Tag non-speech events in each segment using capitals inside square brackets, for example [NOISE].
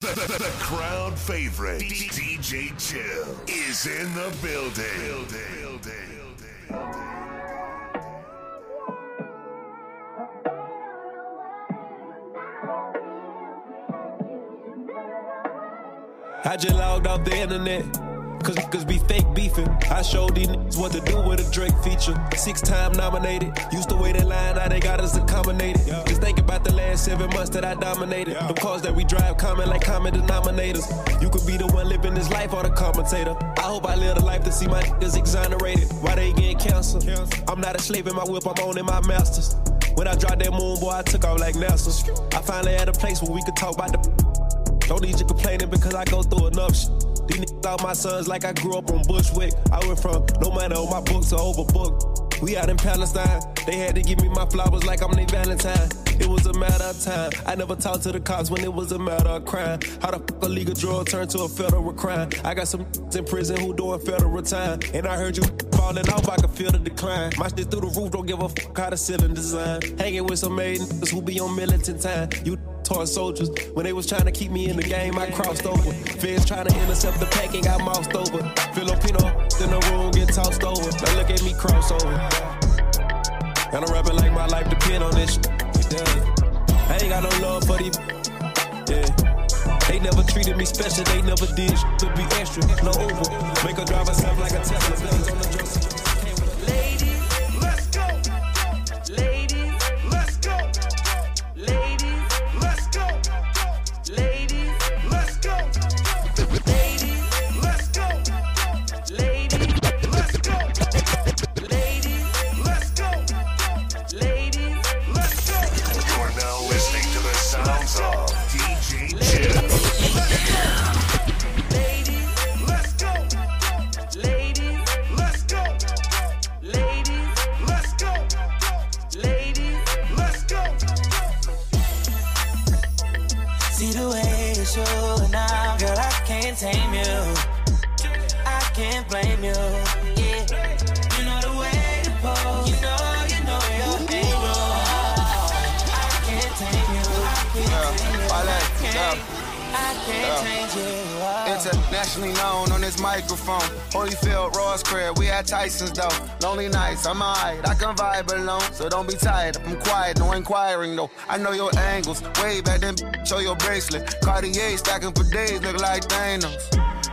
The, the, the crowd favorite, DJ Chill, is in the building. building. building. I just logged off the internet. Cause niggas be fake beefing. I showed these niggas what to do with a Drake feature. Six time nominated. Used to wait in line, now they got us accommodated. Just think about the last seven months that I dominated. The cars that we drive common like common denominators. You could be the one living this life or the commentator. I hope I live a life to see my niggas exonerated. Why they getting canceled? I'm not a slave in my whip, I'm owning my masters. When I dropped that moon, boy, I took off like NASA. I finally had a place where we could talk about the don't need you complaining because I go through enough shit. These niggas out my sons like I grew up on Bushwick. I went from no money on my books to overbooked. We out in Palestine. They had to give me my flowers like I'm their Valentine. It was a matter of time. I never talked to the cops when it was a matter of crime. How the fuck a legal drug turned to a federal crime? I got some [LAUGHS] in prison who doing federal time. And I heard you [LAUGHS] falling off, I can feel the decline. My shit through the roof, don't give a fuck how the ceiling design. Hanging with some maidens who be on militant time. You soldiers. When they was trying to keep me in the game, I crossed over. Feds trying to intercept the pack and got moused over. Filipino in the room get tossed over. Now look at me cross over. And I'm rapping like my life depend on this. Yeah. I ain't got no love for these. Yeah. They never treated me special, they never did to be extra, no over. Make her drive herself like a Tesla. Guns on the drum. Internationally known on this microphone. Oh, Holyfield, Ross Crab, we had Tyson's though. Lonely nights, I'm alright, I can vibe alone. So don't be tired, I'm quiet, no inquiring though. I know your angles, way back then, show your bracelet. Cartier stacking for days, look like Thanos.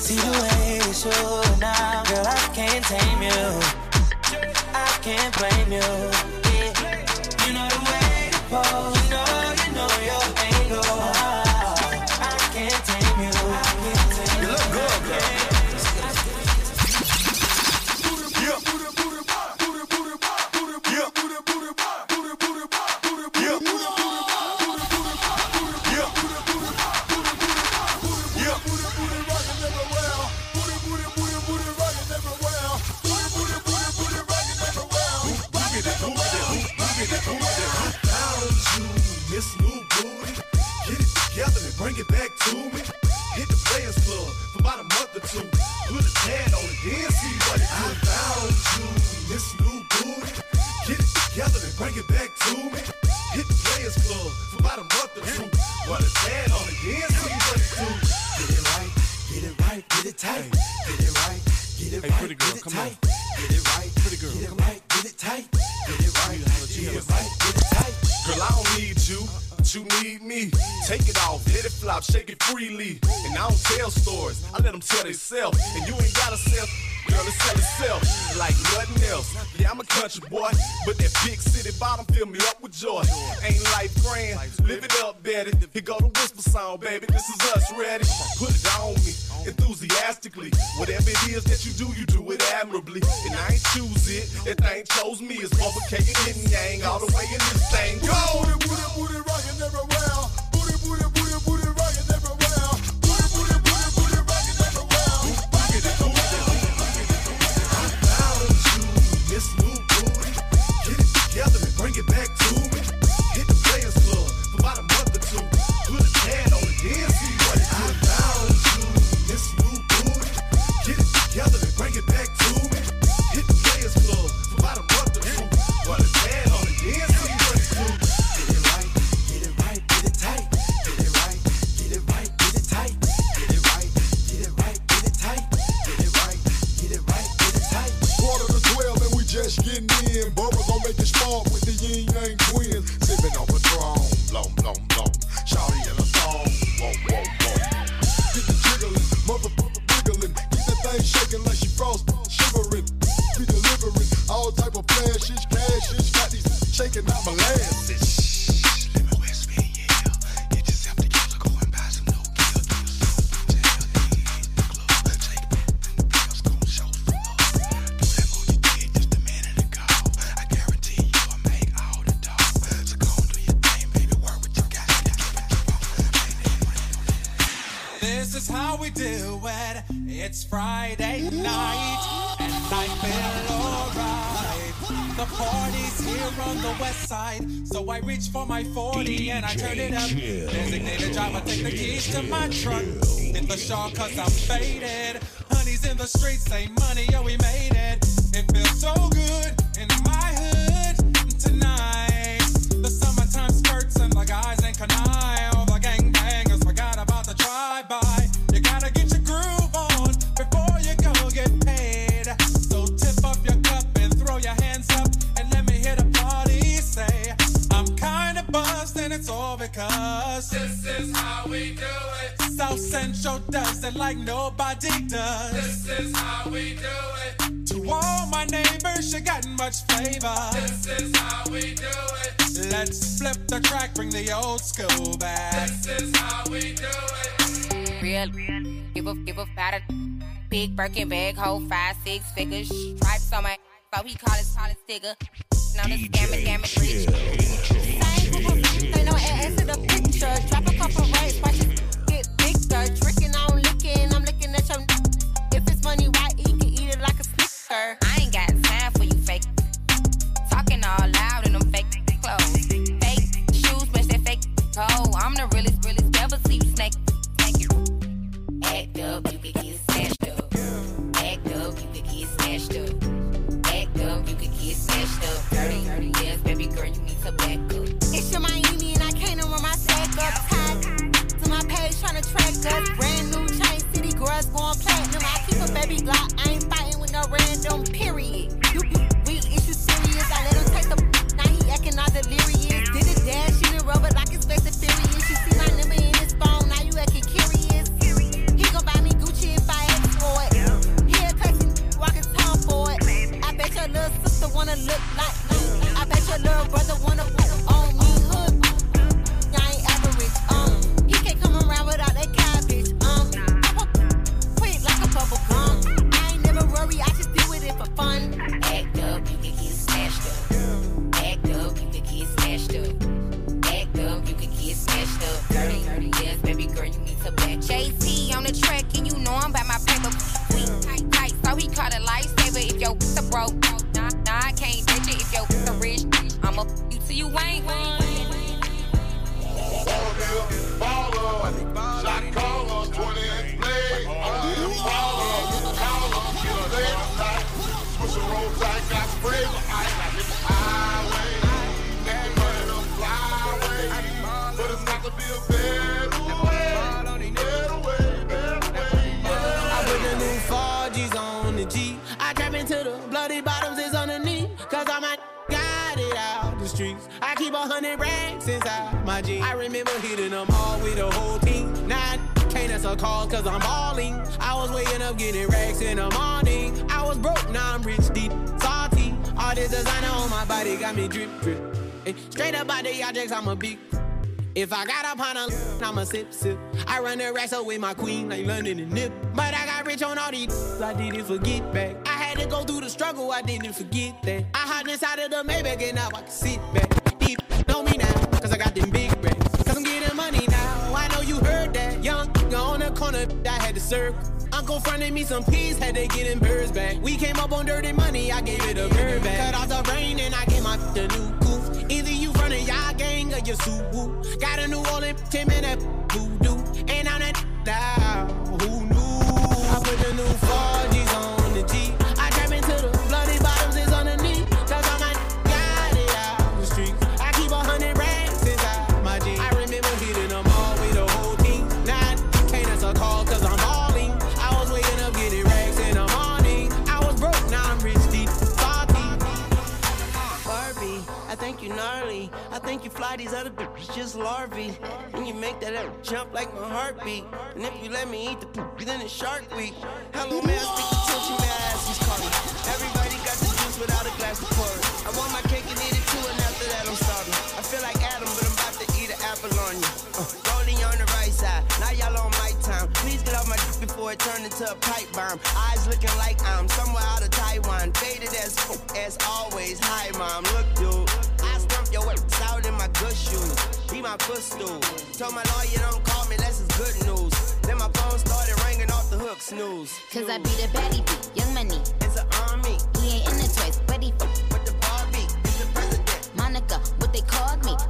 See the way you show now, girl, I can't tame you. I can't blame you. Yeah. You know the way to pose, Birkin bag, hold five, six figures. Stripes on my so he call his college digger. Now this scammer, scammer, bitch. Same group of friends, they know ass to the picture. Drop a couple rates, watch it get bigger. Tricking on licking, I'm looking at your. If it's money, why projects, I'ma be. If I got up on a, yeah. I'ma sip, sip. I run the wrestle with my queen like London and Nip. But I got rich on all these, I didn't forget back. I had to go through the struggle, I didn't forget that. I hide inside of the Maybach and now I can sit back. Deep, know me now, cause I got them big racks. Cause I'm getting money now, I know you heard that. Young on the corner, I had to serve. Uncle fronted me some peas, had to get them birds back. We came up on dirty money, I gave it a bird back. Cut off the rain and I gave my the new your Got a new all in 10 minutes bodies of the just larvae. And you make that ass jump like my heartbeat. And if you let me eat the poop, then it's shark week. Hello, man, stick the tension, my ass is calling. Everybody got the juice without a glass to pour. I want my cake and eat it too, and after that, I'm starving. I feel like Adam, but I'm about to eat an apple on you. Uh, rolling on the right side, now y'all on my time. Please get off my dick before it turn into a pipe bomb. Eyes looking like told my lawyer don't call me, that's just good news. Then my phone started ringing off the hook, snooze. Cause I be the baddie beat, young money. It's an army. He ain't in the toys, but he with the Barbie. He's the president. Monica, what they called me.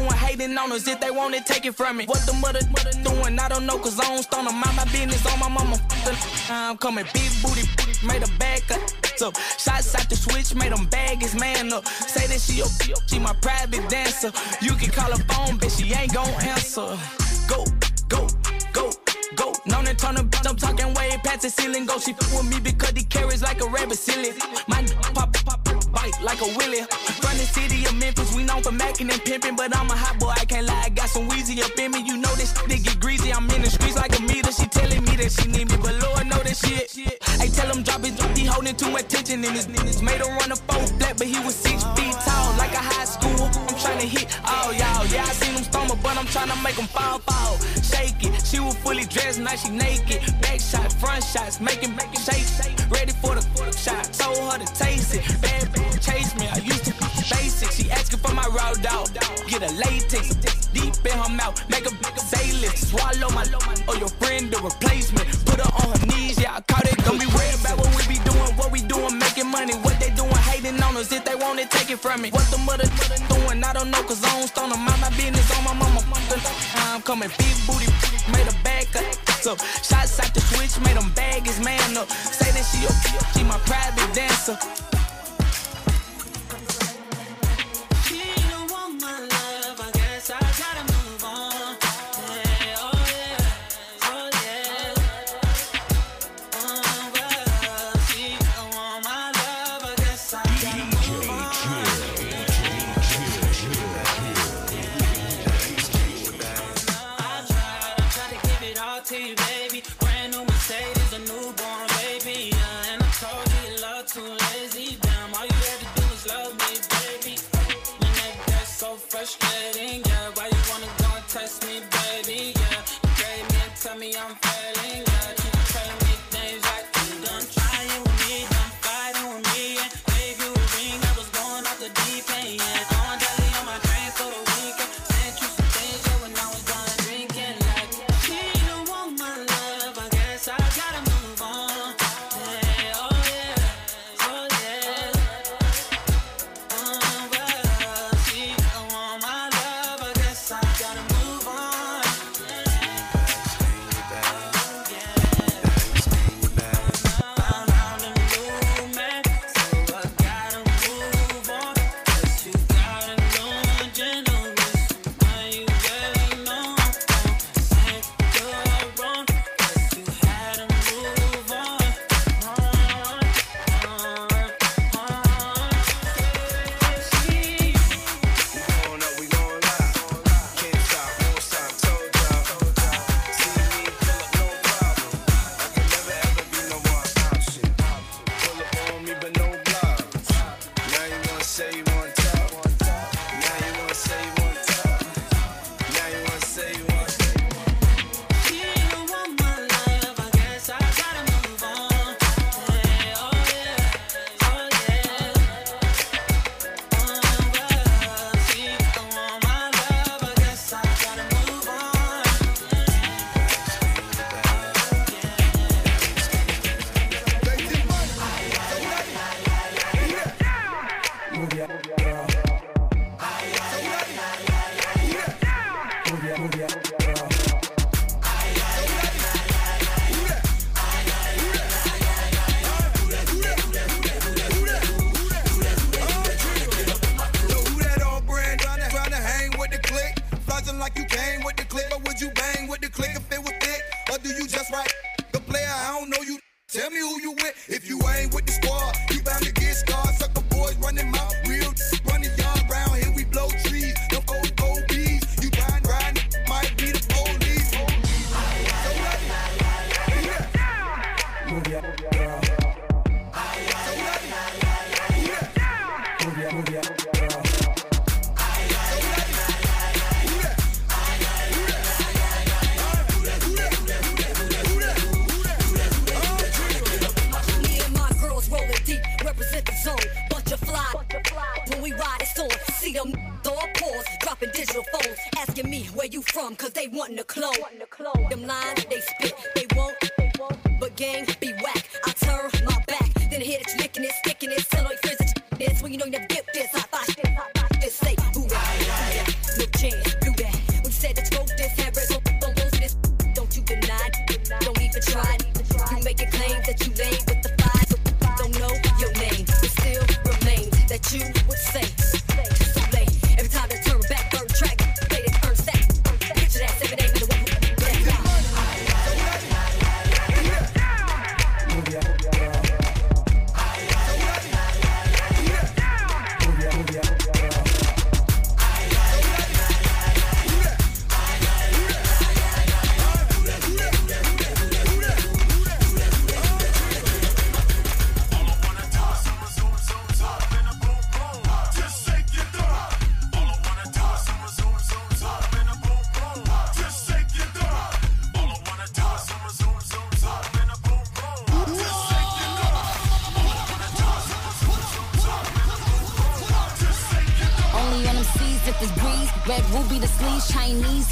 hating on us. If they want it, take it from me. What the mother doing? I don't know, cause I don't stone them. Mind my business on my mama. I'm coming. Big booty, made a back up. Shots out the switch, made them bag his man up. Say that she your she my private dancer. You can call her phone, bitch, she ain't gon' answer. Go, go, go, go. Turn about, I'm talking way past the ceiling. Go, she fuck with me because he carries like a rabbit silly. My pop, pop, pop, bite like a willy. From the city of Memphis, we known for macking and pimping, but I'm a hot boy, I can't lie. I got some wheezy up in me. You know this shit get greasy. I'm in the streets like a meter. She telling me that she need me, but Lord know that shit. I tell him drop his he holding too much tension in his niggas. Made him run a four flat, but he was six feet tall, like a high school. I'm trying to hit all y'all. Yeah, I seen him stumble, but I'm trying to make him fall, fall. Shake it. She was fully dressed, now she naked. Back shot, front shots, making, making shake, ready for the, shot. Told her to taste it, bad bitch chase me. I used to be basic. She asking for my raw dog. Get a latex deep in her mouth. Make a big say lift. Swallow my or your friend the replacement. Put her on her knees. Yeah, I caught it. Don't be worried about what we be doing. What we doing, making money. What they doing, hating on us. If they want it, take it from me. What the mother doing, I don't know. Cause I don't stone them. Mind my business on my mama. I'm coming big booty. Made a bag up. So shots out the switch. Made them bag his man up. Say that she, she my private dancer.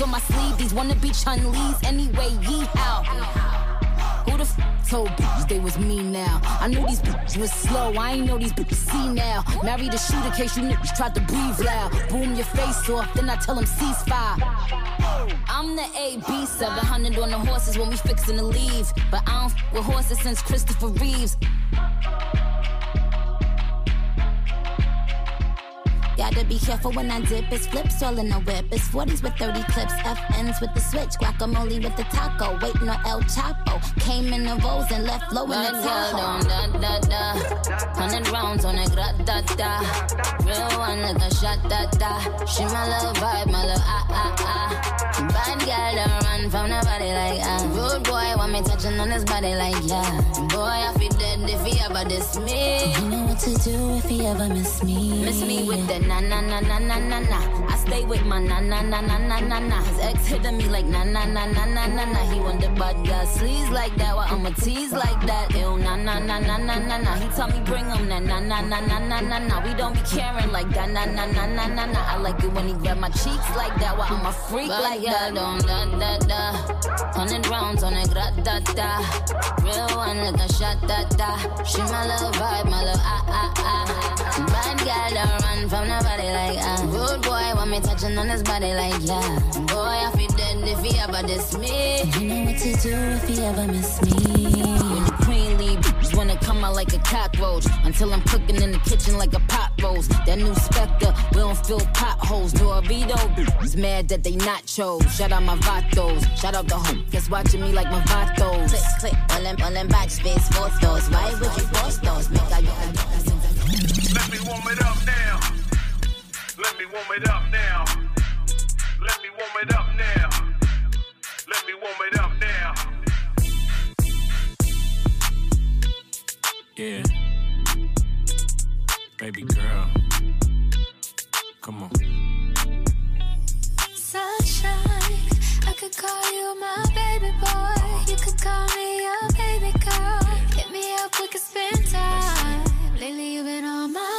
On my sleeve. These wanna be Chun-Li's anyway. Yee how? Who the f told bitches they was me now? I knew these bitches was slow. I ain't know these bitches see now. Married a shooter case you niggas tried to breathe loud. Boom your face off, then I tell them ceasefire. I'm the AB 700 on the horses when we fixin' to leave. But I don't f with horses since Christopher Reeves. Be careful when I dip. It's flips all in the whip. It's 40s with 30 clips. FNs with the switch. Guacamole with the taco. Waiting on El Chapo. Came in the rolls and left low in the Tahoe. down, da, da, da. Hundred rounds on a grat, da, da. Real one like a shot, da, da. She my little vibe, my little ah, ah, ah. Bad girl don't run from nobody like ah. Rude boy want me touching on his body like yeah. Boy, I feel dead if he ever diss me. To do if he ever miss me. Miss me with the na na na na na na na. Stay with my na na na na na na na. His ex hitting me like na na na na na na na. He the bad girl sleaze like that. Why I'ma tease like that? Ew na na na na na na na. He tell me bring him na na na na na na na na. We don't be caring like that na na na na na na. I like it when he grab my cheeks like that. Why I'm a freak like that? Don't da da da. Hundred rounds on a grat da da. Real one like a shot da da. She my little vibe, my little ah ah ah. Bad girl don't run from nobody like ah. Rude boy want me touching on his body like yeah. Boy I feel dead if he ever diss me. You know what to do if he ever miss me. When the queen leave, bitches wanna come out like a cockroach. Until I'm cooking in the kitchen like a pot roast. That new Spectre, we don't fill potholes. Dorito, bitches mad that they not chose. Shout out my vatos, shout out the home. Guess watching me like my vatos. Click, click, all them, all them backspace photos. Why would you post those? Make I Let me warm it up now. Let me warm it up now. Let me warm it up now. Let me warm it up now. Yeah. Baby girl. Come on. Sunshine, I could call you my baby boy. You could call me your baby girl. Hit me up, we could spend time. Lately, you've been on my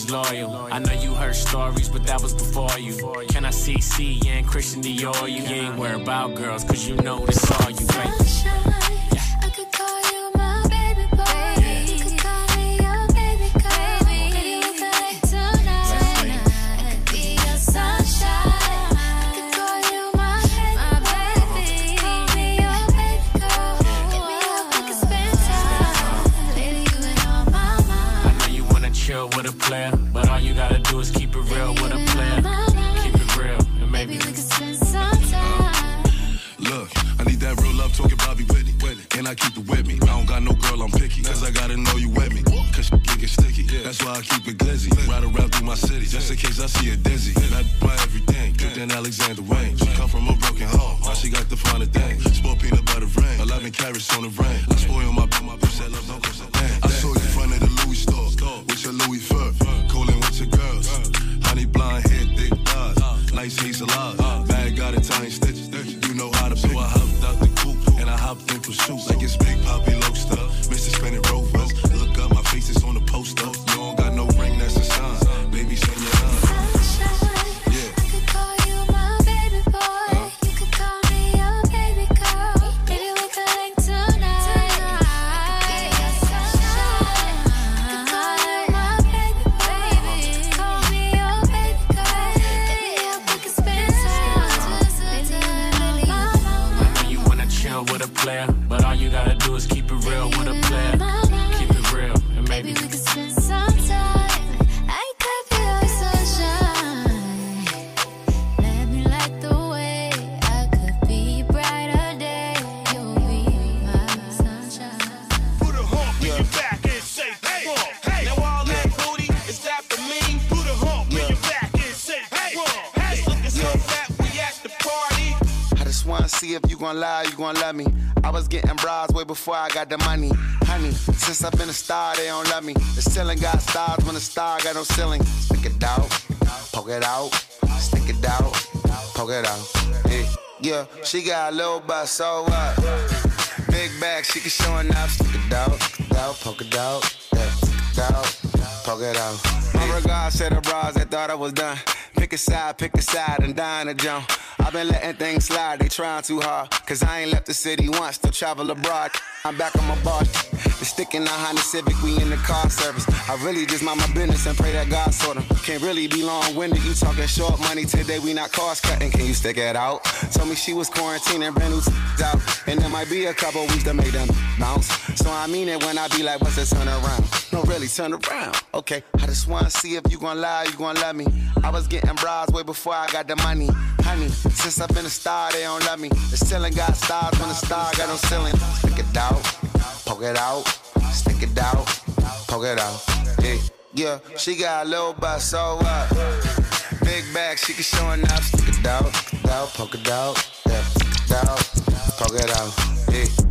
loyal. I know you heard stories, but that was before you. Can I see C and Christian Dior? You ain't worried about girls, cause you know this all you, baby. Chill player, but all you gotta do is keep it real with a player. Keep it real, and maybe We could spend some time. Look, I need that real love talking Bobby Whitney. And I keep it with me. I don't got no girl, I'm picky. Cause I gotta know you with me. Cause shit get sticky. That's why I keep it glizzy. Ride around through my city. Just in case I see a dizzy. Not my everything. Good than Alexander Wang. She come from a broken home. Now she got the finer thing. Sport peanut butter rain. 11 carrots on the rain. He's a love. See if you gon' lie, you gon' love me. I was getting bras way before I got the money. Honey, since I've been a star, they don't love me. The ceiling got stars when the star got no ceiling. Stick it out, poke it out, stick it out, poke it out. Yeah, yeah. she got a little butt, so what? Big bag, she can show enough. Stick it out, out, poke it out, yeah, stick it out, poke it out. My regards to the bras that thought I was done. Pick a side, pick a side, and dine a jump. I've been letting things slide, they trying too hard. Cause I ain't left the city once, still travel abroad. I'm back on my bar. The stick in the Honda Civic, we in the car service. I really just mind my business and pray that God sort 'em. Can't really be long winded, you talking short money today, we not cost cutting. Can you stick it out? Told me she was quarantining, brand new t- out. And there might be a couple weeks to make them bounce. So I mean it when I be like, what's the turn around? No, really, turn around. Okay, I just wanna see if you gon' lie, you gon' love me. I was getting bras way before I got the money. Honey, since I've been a star, they don't love me. The ceiling got stars when the star got no ceiling. Stick it out, poke it out, stick it out, poke it out. Yeah, yeah, she got a little butt, so what? Big back, she can show enough. Stick it out, out, poke it out, yeah, stick it out, poke it out. Yeah.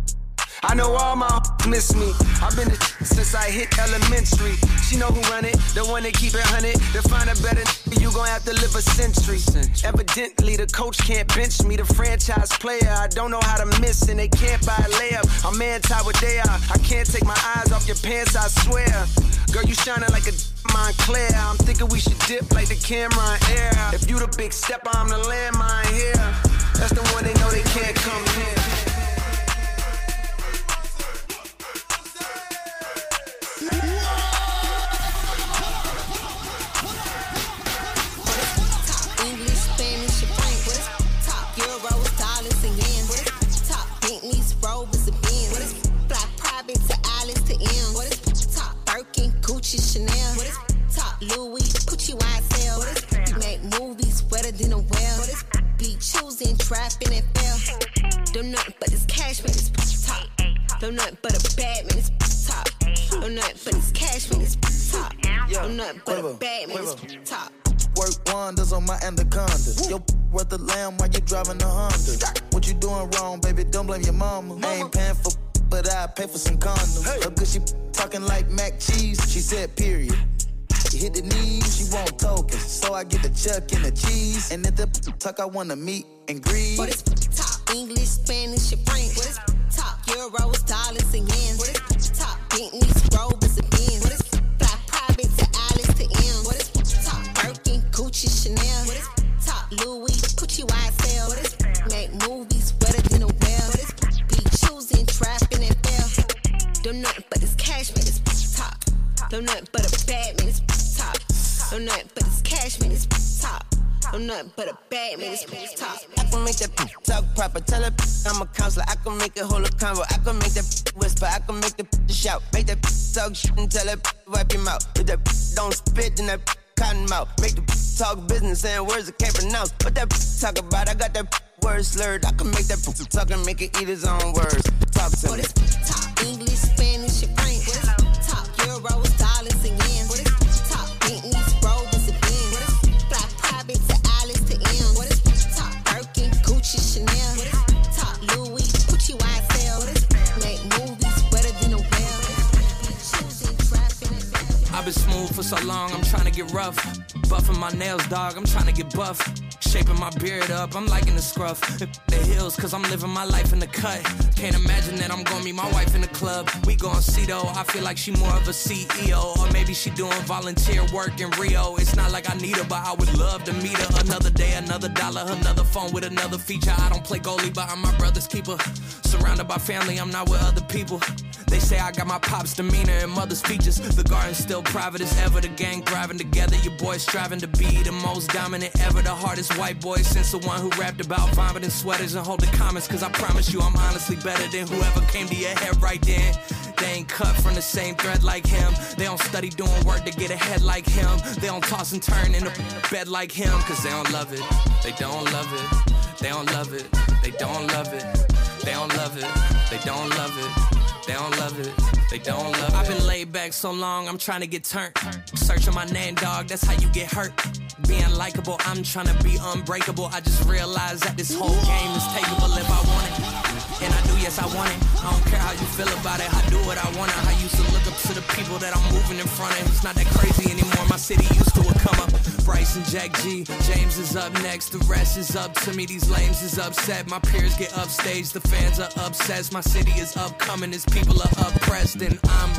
I know all my [LAUGHS] miss me. I've been the [LAUGHS] since I hit elementary. She know who run it, the one that keep it hunted. To find a better, [LAUGHS] you gon' have to live a century. Evidently, the coach can't bench me. The franchise player, I don't know how to miss, and they can't buy a layup. I'm anti what they are. I can't take my eyes off your pants, I swear. Girl, you shining like a Moncler. I'm thinking we should dip like the camera in air. If you the big stepper, I'm the landmine here. That's the one they know they can't come here. Gucci, Chanel? What is top Louis, Gucci, YSL? What is you make movies wetter than a well? What is be choosing, trapping, and fail? Don't nothing but this cash, man, it's top. Don't nothing but a bad man, it's top. Don't nothing but this cash, man, it's top. Don't nothing but a bad man, it's top. Work wonders on my anaconda. Yo, worth the lamb while you driving the Honda. What you doing wrong, baby? Don't blame your mama. I ain't paying for, but I pay for some condoms. Hey. Cause she talking like mac cheese. She said, period. She hit the knees, she want tokens. So I get the chuck and the cheese. And at the tuck, I wanna meet and greet. What is top English, Spanish, and French? What is top euros, dollars, and yen? What is top Bentleys, Rovers, and Benz? What is fly private to Alice to M? What is top Birkin, Gucci, Chanel? What is top Louis, nothing but this cash, man, it's top. Don't nothing but a bad man, it's top. Don't nothing but this cash, man, it's top. Don't nothing but a bad man, it's top. I can make that talk proper. Tell her I'm a counselor. I can make it hold a convo. I can make that whisper. I can make the shout. Make that talk shit and tell her wipe your mouth. If that don't spit, then that cotton mouth. Make the talk business saying words I can't pronounce. What that talk about? I got that word slurred. I can make that talk and make it eat his own words. Talk to me. English, Spanish, and French. Top euros, dollars, and yen? Top Bentleys, Rovers, and Benz? Fly private to Alice to M? Top Birkin, Gucci, Chanel? Top Louis, Gucci, YSL? Make movies wetter than a well? I've been smooth for so long, I'm trying to get rough. Buffing my nails, dog, I'm trying to get buff. Shaping my beard up, I'm liking the scruff. The hills, cause I'm living my life in the cut. Can't imagine that I'm gonna meet my wife in the club. We gon' see though, I feel like she more of a CEO. Or maybe she doing volunteer work in Rio. It's not like I need her, but I would love to meet her. Another day, another dollar, another phone with another feature. I don't play goalie, but I'm my brother's keeper. Surrounded by family, I'm not with other people. They say I got my pop's demeanor and mother's features. The garden's still private as ever. The gang thriving together. Your boys striving to be the most dominant ever. The hardest white boy since the one who rapped about vomiting sweaters and holding comments. Cause I promise you, I'm honestly better than whoever came to your head right then. They ain't cut from the same thread like him. They don't study doing work to get ahead like him. They don't toss and turn in the bed like him, cause they don't love it. They don't love it. They don't love it. They don't love it. They don't love it. They don't love it. They don't love it. They don't love it. I've been laid back so long, I'm trying to get turned. Searching my name, dog, that's how you get hurt. Being likable, I'm trying to be unbreakable. I just realized that this whole game is takeable if I want it. And I do, yes, I want it. I don't care how you feel about it. I do what I want. I used to look up to the people that I'm moving in front of. It's not that crazy anymore. My city used to a come up. Bryce and Jack G. James is up next. The rest is up to me. These lames is upset. My peers get upstage. The fans are obsessed. My city is upcoming. These people are oppressed. And I'm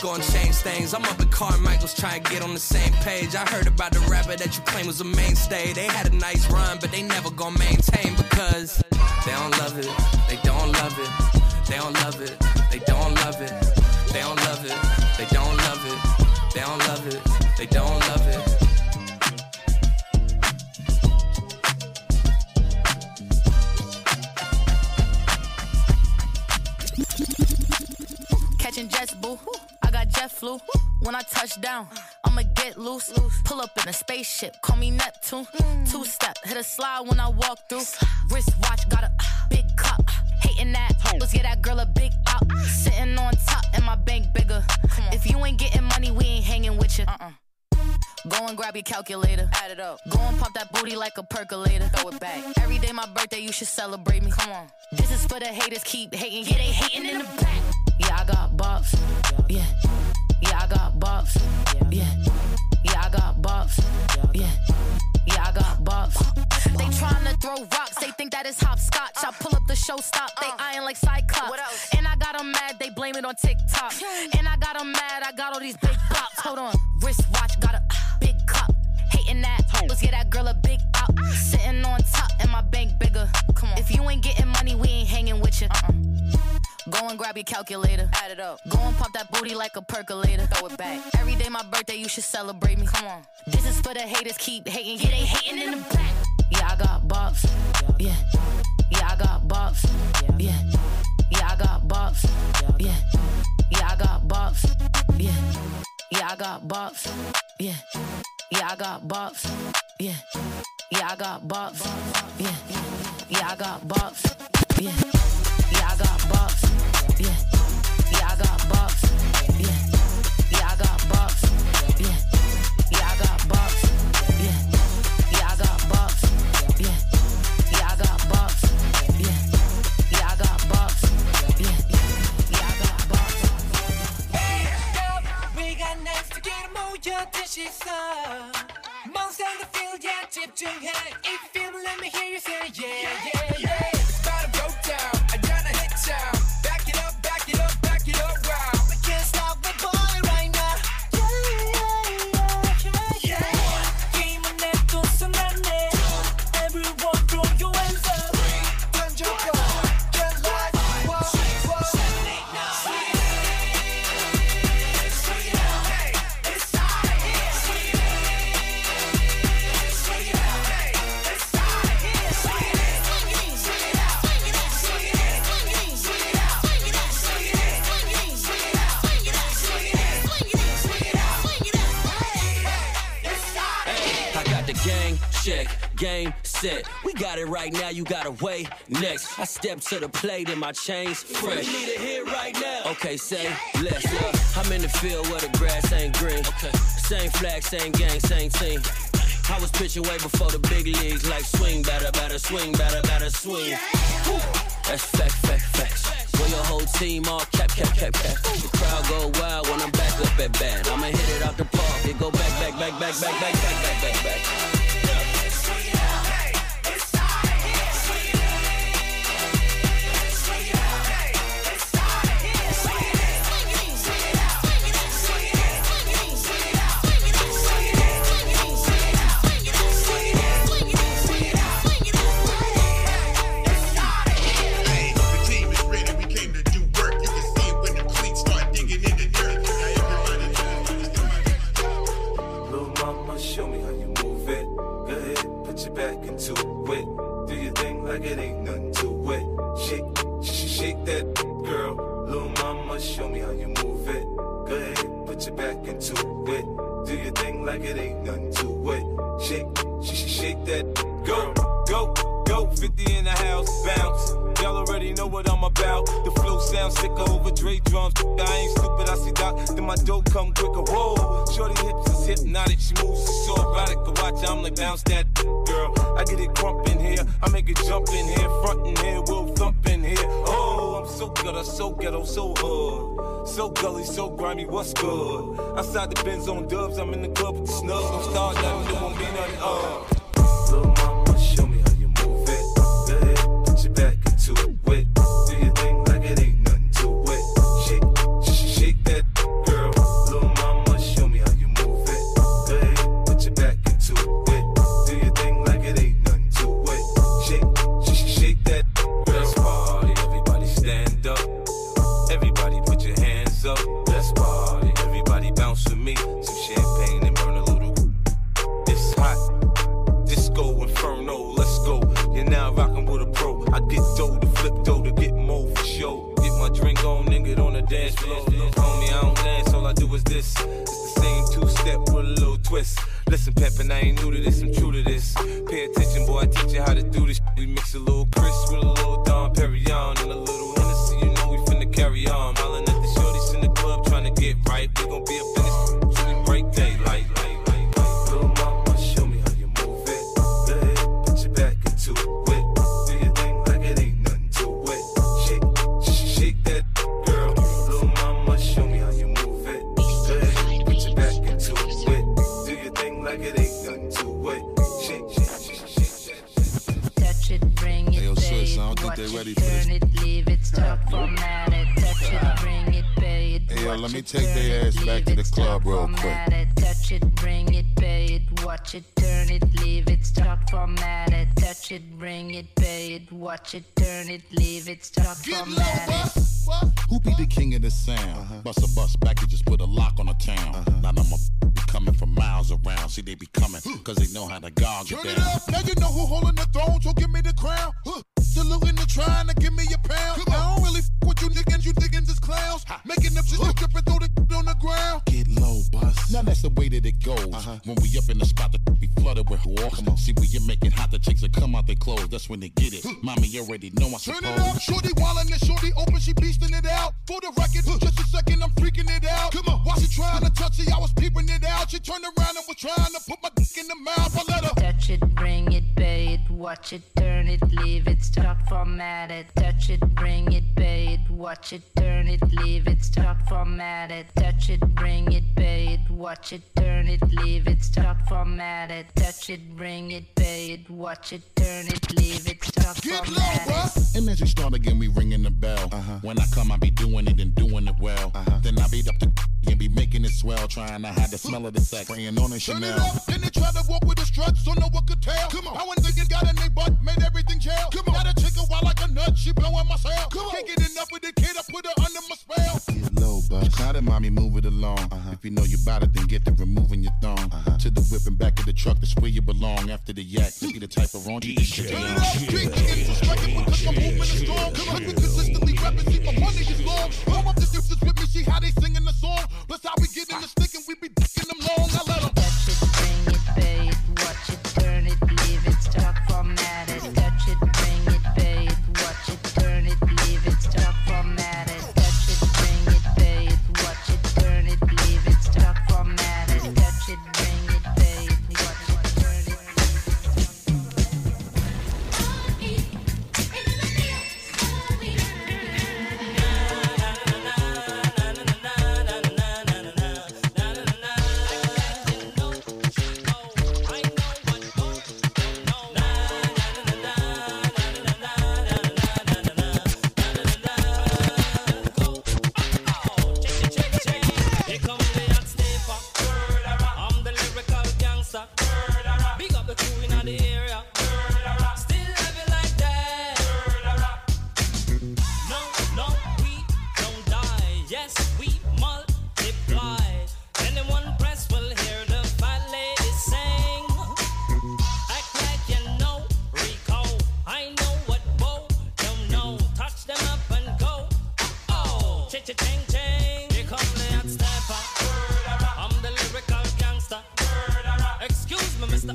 gonna change things. I'm up at Carmichael's trying to get on the same page. I heard about the rapper that you claim was a mainstay. They had a nice run, but they never gonna maintain because they don't love it. They don't love it. They don't love it. They don't love it. They don't love it. They don't love it. They don't love it. They don't love it. Catching jets, boo. I got jet flu. When I touch down, I'ma get loose. Pull up in a spaceship, call me Neptune. Two step, hit a slide when I walk through. Wrist watch, got a big cup. Hating that, let's get that girl a big up. Sitting on top, and my bank bigger. If you ain't getting money, we ain't hanging with you. Uh-uh. Go and grab your calculator. Add it up. Go and pop that booty like a percolator. Throw it back. Every day my birthday, you should celebrate me. Come on. This is for the haters, keep hating. Yeah, they hating in the back. Yeah, I got bops. Yeah. Yeah, I got bops. Yeah. Yeah, I got bops. Yeah. Yeah, I got bops. They tryna throw rocks, they think that is hopscotch. I pull up the show stop, they uh. eyeing like Cyclops. And I got 'em mad, they blame it on TikTok. Hmm. And I got 'em mad, I got all these big bops. Hold on, wrist watch, got a big cup. Hating that, let's get that girl a big up. Sitting on top, and my bank bigger. Come on. If you ain't getting money, we ain't hanging with you. Uh-uh. Go and grab your calculator. Add it up. Go and pop that booty like a percolator. Throw it back. Every day my birthday, you should celebrate me. Come on. This is for the haters, keep hating. Yeah, they hating in the back. Yeah, I got bops. Yeah. Yeah, I got bops. Yeah. Yeah, I got bops. Yeah. Yeah, I got bops. Yeah. Yeah, I got bops. Yeah. Yeah, I got bops. Yeah. Yeah, I got bops. Yeah. Yeah, I got bops. Yeah. 집중해 If you feel me let me hear you say yeah yeah Now, you gotta wait next. I step to the plate and my chains fresh. Need a hit right now. Okay, say less. Uh, I'm in the field where the grass ain't green. Okay. Same flag, same gang, same team. I was pitching way before the big leagues, like swing, batter, batter, swing, batter, batter, swing. Whew. That's fact, fact, facts. When your whole team all cap, cap, cap, cap. The crowd go wild when I'm back up at bat. I'ma hit it out the park. It go back, back, back, back, back, back, back, back, back, back. Gully, so grimy, what's good? Outside the Benz on dubs, I'm in the club with the snubs. Don't start nothing, there won't be nothing. Uh. This. It's the same two step with a little twist. Listen, Peppin, I ain't new to this, I'm true to this. Pay attention, boy, I teach you how to do this. We mix a little Chris with a little Dom Perignon and a little Hennessy. You know we finna carry on. Smiling at the shorties in the club trying to get right. We gon' be up in let me take turn their ass back to the club real quick. it. Touch it, bring it, pay it, watch it, turn it, leave it, stop, format it. Touch it, bring it, pay it, watch it, turn it, leave it, stop, format it. Who be the king of the sound? Uh-huh. Bust a bus back and just put a lock on the town. Uh-huh. Now them a be coming from miles around. See, they be coming cause they know how to gog Turn it it up, now you know who holding the throne, so give me the crown. Huh. Saluting and trying to give me a pound. I don't really f with you niggas, you niggas is clowns. Making them shit stripping through the on the ground. Get low, bus. Now that's the way that it goes. Uh-huh. When we up in the spot, the be flooded with walk. See, when you're making hot, the chicks that come out their clothes. That's when they get it. Mommy you already know I Turn it up, suppose. shorty wildin' and shorty open, she beastin' it out. For the record, just a second, I'm freaking it out. Come on, while she trying to touch it, I was peeping it out. She turned around and was trying to put my dick in the mouth. I let her. Touch it, bring it, pay it, watch it, turn it, leave it, stop, format it. Touch it, bring it, pay it, watch it, turn it, leave it, stop, format it. Touch it, bring it, pay it, watch it, turn it, leave it, stop, format it. Touch it, bring it, pay it, watch it, turn it, leave it, stop, format it. And then she start again, we ringing the bell. Uh-huh. When I come, I be doing it and doing it well. Uh-huh. Then I beat up the and be making it swell, trying to hide the smell of the sex, spraying on a Turn it up, then they try to walk with a strut so no one could tell. Come on. I went thinking got in they butt, made everything gel. Come on. Got a chicken wild like a nut, she blowing my cell. Come on. Can't get enough with the kid, I put her under my spell. Get low, bus. Now that mommy move it along. Uh-huh. If you know you bout it, then get to removing your thong. Uh-huh. To the whip and back of the truck, that's where you belong. After the yak, to be the type of raunchy that shit Turn it up, street niggas is striking because I'm moving is strong. Come on, we consistently rapping, see my money is long. Warm up the deuces with me, see how they singing the song. Plus how we get in the stick and we be dicking them long. I let them.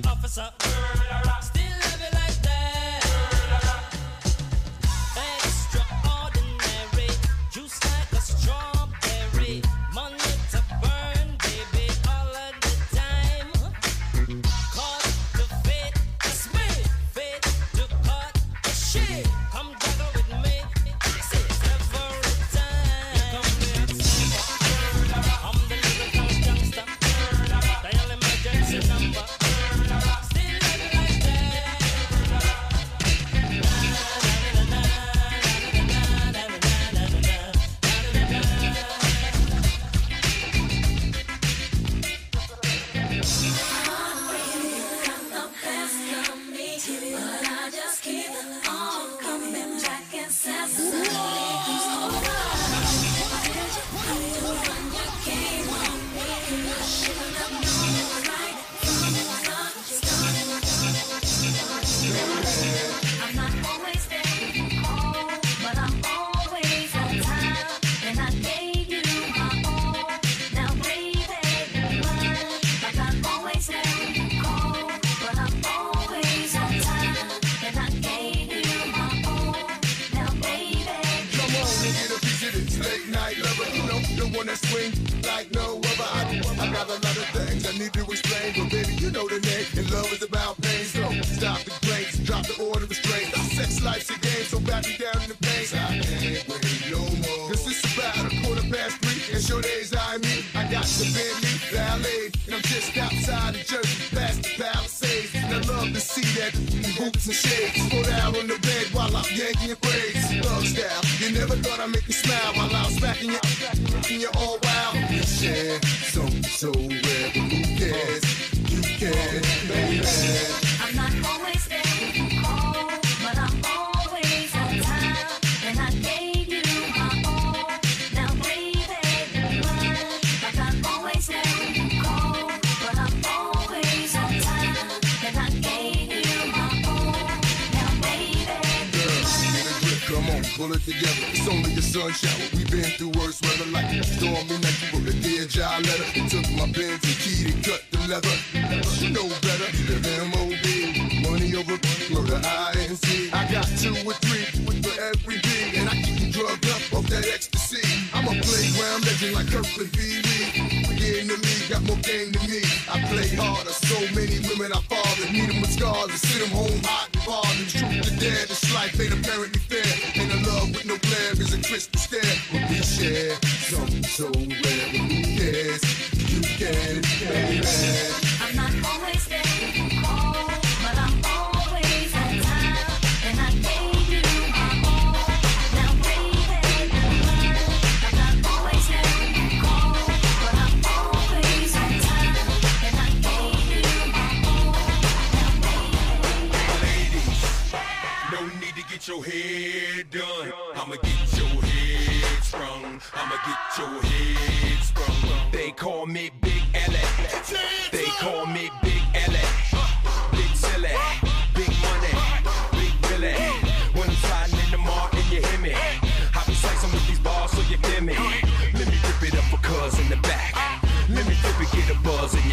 the officer. Murderer. Let me get a buzz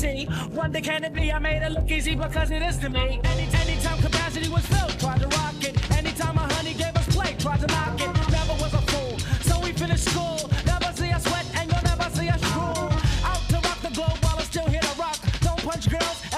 reality. Wonder can it be? I made it look easy because it is to me. Any anytime capacity was filled, tried to rock it. Anytime my honey gave us play, tried to knock it. Never was a fool, so we finished school. Never see us sweat and you'll never see us drool. Out to rock the globe while I still hit a rock. Don't punch girls.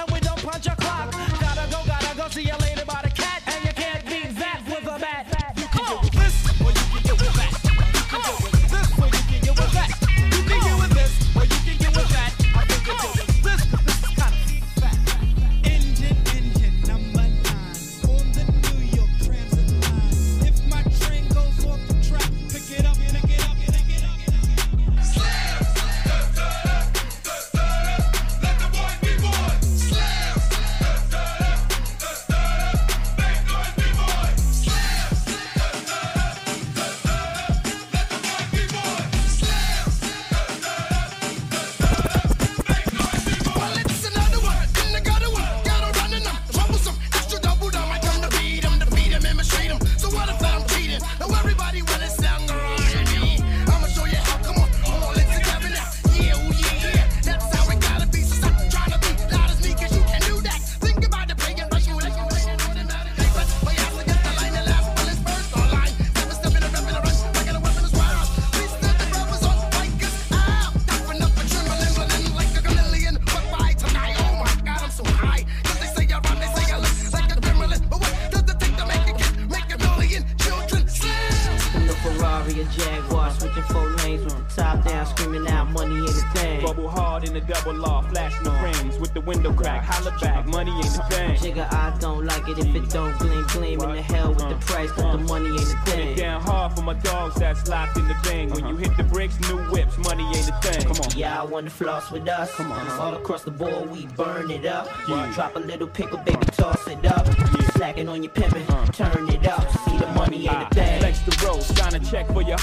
with us. Come on, all across the board, we burn it up. Yeah. Drop a little pickle, baby, toss it up. Yeah. Slacking on your pimpin', uh. turn it up. See the money ain't a thing. Ah. Flex the road, sign a check for ya.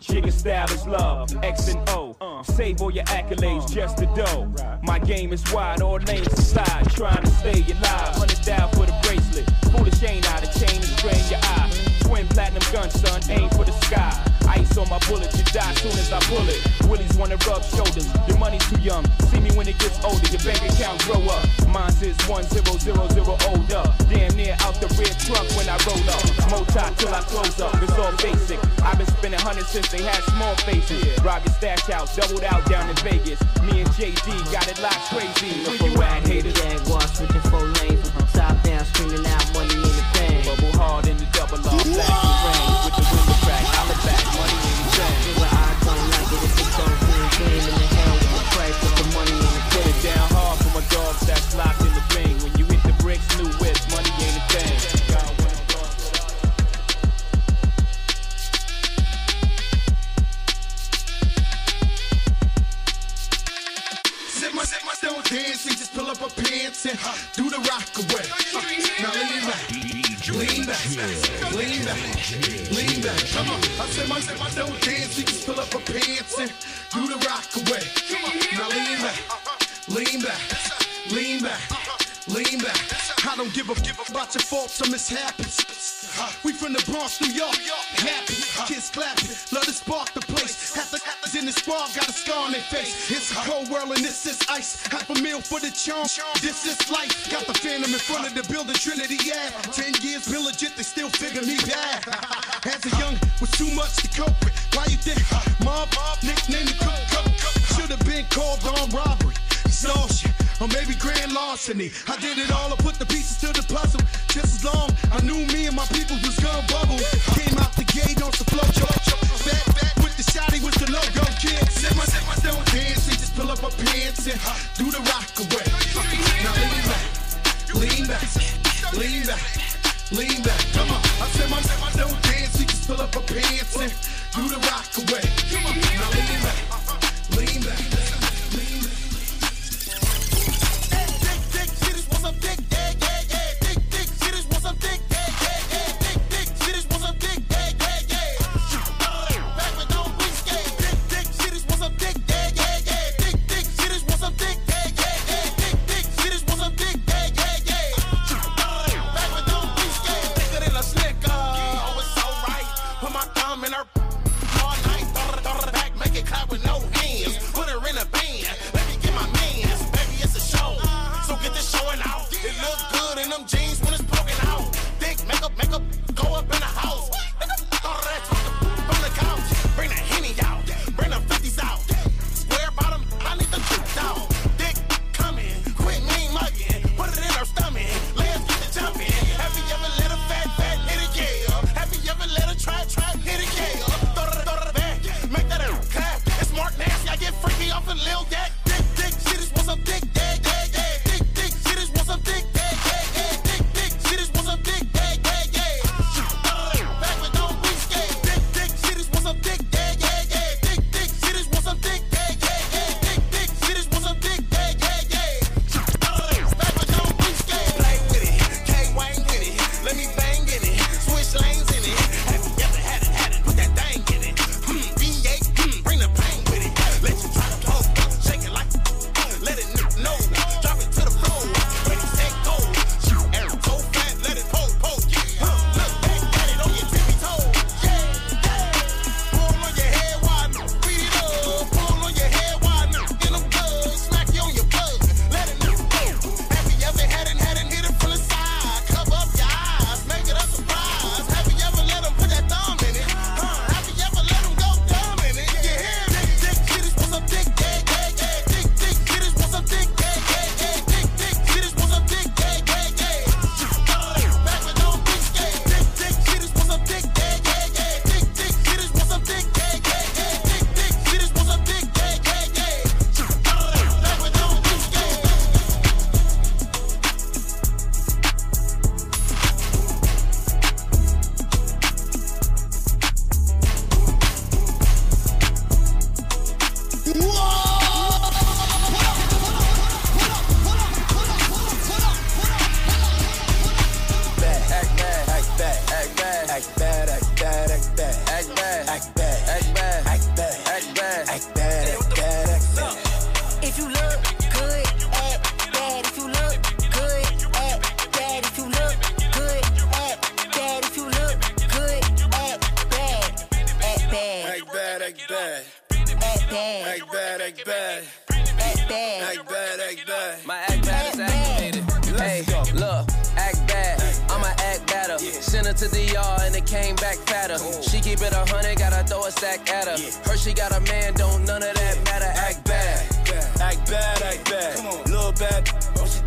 Jig style is love, X and O. Uh. Save all your accolades, just the dough. My game is wide, all lanes aside. it since they had small faces. Yeah. Your stash house, doubled out down in Vegas. Me and JD got it locked crazy. Where you at, haters? Jaguars switching four lanes, top down, screaming out. grand larceny. I did it all, I put the pieces to the puzzle. Just as long, I knew me and my people was gonna bubble. Came out the gate on some flow, yo, yo. Back, with the shotty with the logo, kid. Set my, set my, don't dance, she just pull up her pants and do the rock away. Now lean back, lean back, lean back, lean back. Come on, I said my, don't dance, she just pull up a pants and do the rock away.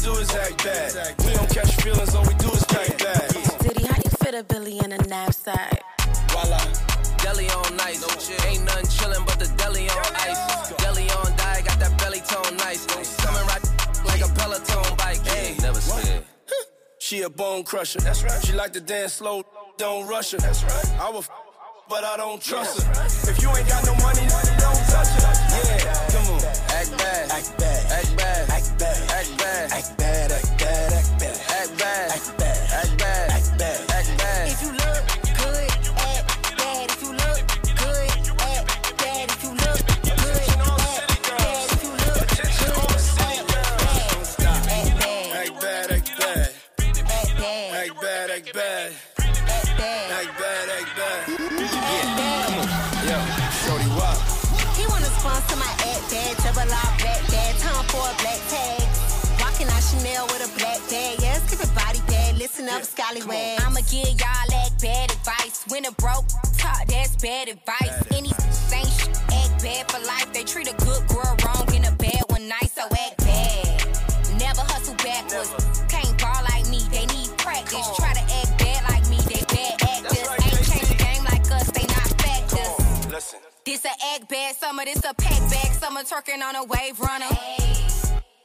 do is act bad. We don't catch feelings, all we do is pack bags. Diddy, how you fit a billy in a knapsack? Voila. Deli on nice. No chill. Ain't nothing chillin' but the deli on ice. Deli on die, got that belly tone nice. Summer right like a Peloton bike. Hey, never scared. [LAUGHS] She a bone crusher. That's right. She like to dance slow, don't rush her. That's right. I will, but I don't trust her. If you ain't got no money, don't touch her yeah. Come on, act bad, act bad, act bad, act bad, act bad, act bad. love. I'ma give y'all that bad advice. When a broke talk, that's bad advice. Bad Any advice. ain't act bad for life. They treat a good girl wrong and a bad one nice, so act bad. Never hustle backwards. Never. Can't ball like me, they need practice. Try to act bad like me, they bad actors. Right, ain't change the game like us, they not factors. Listen. This a act bad summer, this a pack bag summer, twerking on a wave runner. Hey.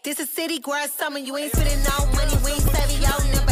This is city grass summer, you ain't spending no money, we ain't saving your number.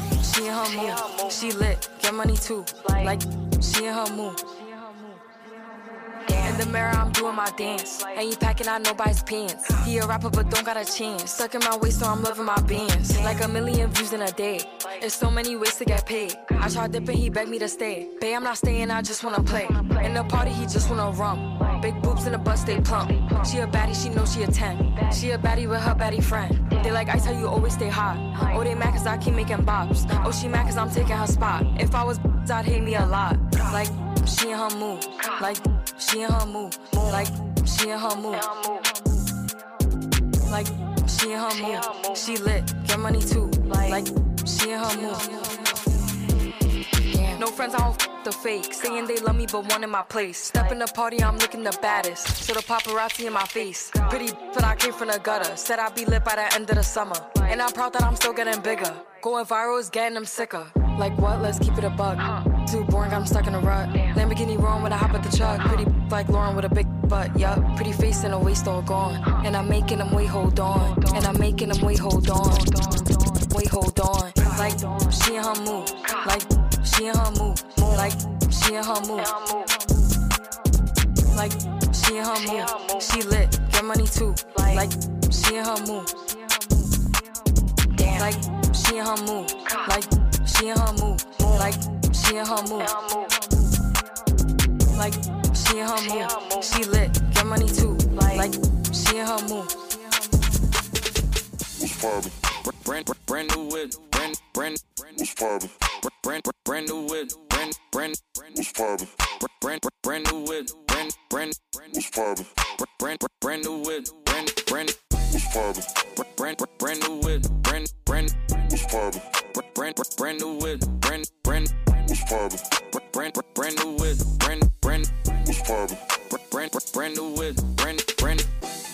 she in her mood. She lit, get money too. Like she in her mood. In the mirror, I'm doing my dance. Ain't packing out nobody's pants. He a rapper, but don't got a chance. Stuck in my waist, so I'm loving my bands. Like a million views in a day. There's so many ways to get paid. I tried dipping, he begged me to stay. Babe, I'm not staying, I just wanna play. In the party, he just wanna rum. Big boobs in the butt, stay plump. She a baddie, she know she a 10. She a baddie with her baddie friend. They like ice, how you always stay hot. Oh, they mad cause I keep making bops. Oh, she mad cause I'm taking her spot. If I was I'd hate me a lot. Like, she in her mood. Like, she in her mood. Like, she in her mood. Like, she in her mood. She lit, get money too. Like, she in her mood. No friends, I don't f- the fake. Saying they love me, but one in my place. Step in the party, I'm looking the baddest. So the paparazzi in my face. Pretty, but I came from the gutter. Said I'd be lit by the end of the summer. And I'm proud that I'm still getting bigger. Going viral is getting them sicker. Like what? Let's keep it a bug. Too boring, I'm stuck in a rut. Lamborghini wrong when I hop at the truck. Pretty like Lauren with a big butt, yup. Pretty face and a waist all gone. And I'm making them wait, hold on. And I'm making them wait, hold on. Wait, hold on. Like she in her mood. Like she in her mood. Like she in her mood. Like she in her mood. She lit, get money too. Like she in her mood. Like she in her mood. Like she in her mood. Like she in her mood. Like she in her mood. She lit, get money too. Like she in her mood. What's poppin'? Brand, brand new whip, brand, brand, What's poppin'? Brand, brand new whip, brand, brand, What's poppin'? brand, brand new whip, brand, brand, What's poppin'? brand, brand new whip, brand, brand, What's poppin'? brand, brand new whip, brand, brand, What's poppin'? brand, brand new whip, brand, brand, What's poppin'? brand, brand new whip, brand, brand, What's poppin'? brand, brand new whip, brand, brand.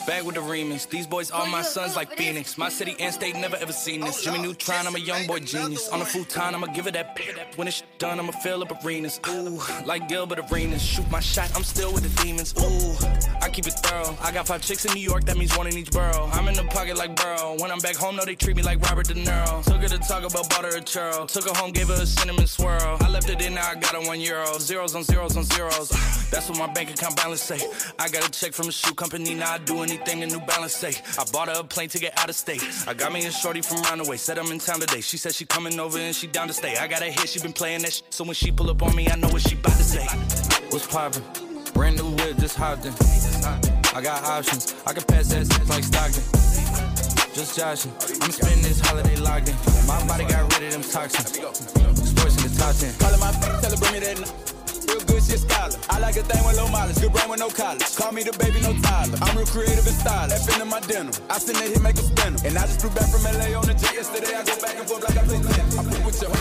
Back with the remix. These boys are my sons like Phoenix. My city and state never ever seen this. Jimmy Neutron, I'm a young boy genius. On a futon, I'ma give it that. When it's done, I'ma fill up arenas. Ooh, like Gilbert Arenas. Shoot my shot, I'm still with the demons. Ooh, I keep it thorough. I got five chicks in New York, that means one in each borough. I'm in the pocket like Burrow. When I'm back home, no, they treat me like Robert De Niro. Took her to talk about butter or churro. Took her home, gave her a cinnamon swirl. I left it in, now I got her one euro. Zeros on zeros on zeros. [SIGHS] That's what my bank account balance say. I got a check from a shoe company, now I do anything a New Balance say. I bought her a plane to get out of state. I got me a shorty from Roundaway, said I'm in town today. She said she coming over and she down to stay. I got her here, she been playing that shit. So when she pull up on me, I know what she bout to say. What's poppin'? Brand new whip, just hopped in. I got options, I can pass that shit like Stockton. Just joshing, I'm spending this holiday locked in. My body got rid of them toxins. Sports in the top 10. Calling my tell her bring me that. Shit scholar. I like a thing with low mileage, good brain with no college. Call me the baby, no Tyler. I'm real creative and stylish. F in my dinner. I send that hit, make a spinner. And I just flew back from LA on the jet yesterday. I go back and forth like I play tennis. I play with your.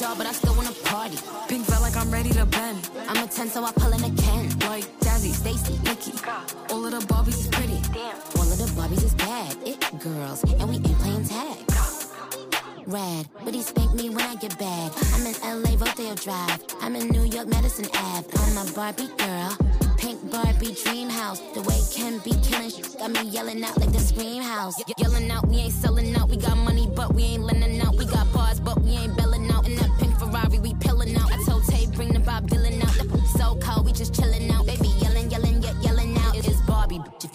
A but I still wanna party. Pink felt like I'm ready to bend. I'm a 10, so I pull in a Ken. Like Jazzy, Stacy, Nikki. All of the Barbies is pretty. All of the Barbies is bad. It girls, and we ain't playing tag. Rad, but he spank me when I get bad. I'm in LA, Rodeo Drive. I'm in New York, Madison Ave. I'm a Barbie girl. Pink Barbie dream house. The way Ken be killing sh- got me yelling out like the scream house. Ye- yelling out, we ain't selling out. We got money, but we ain't lending out. We got bars, but we ain't belling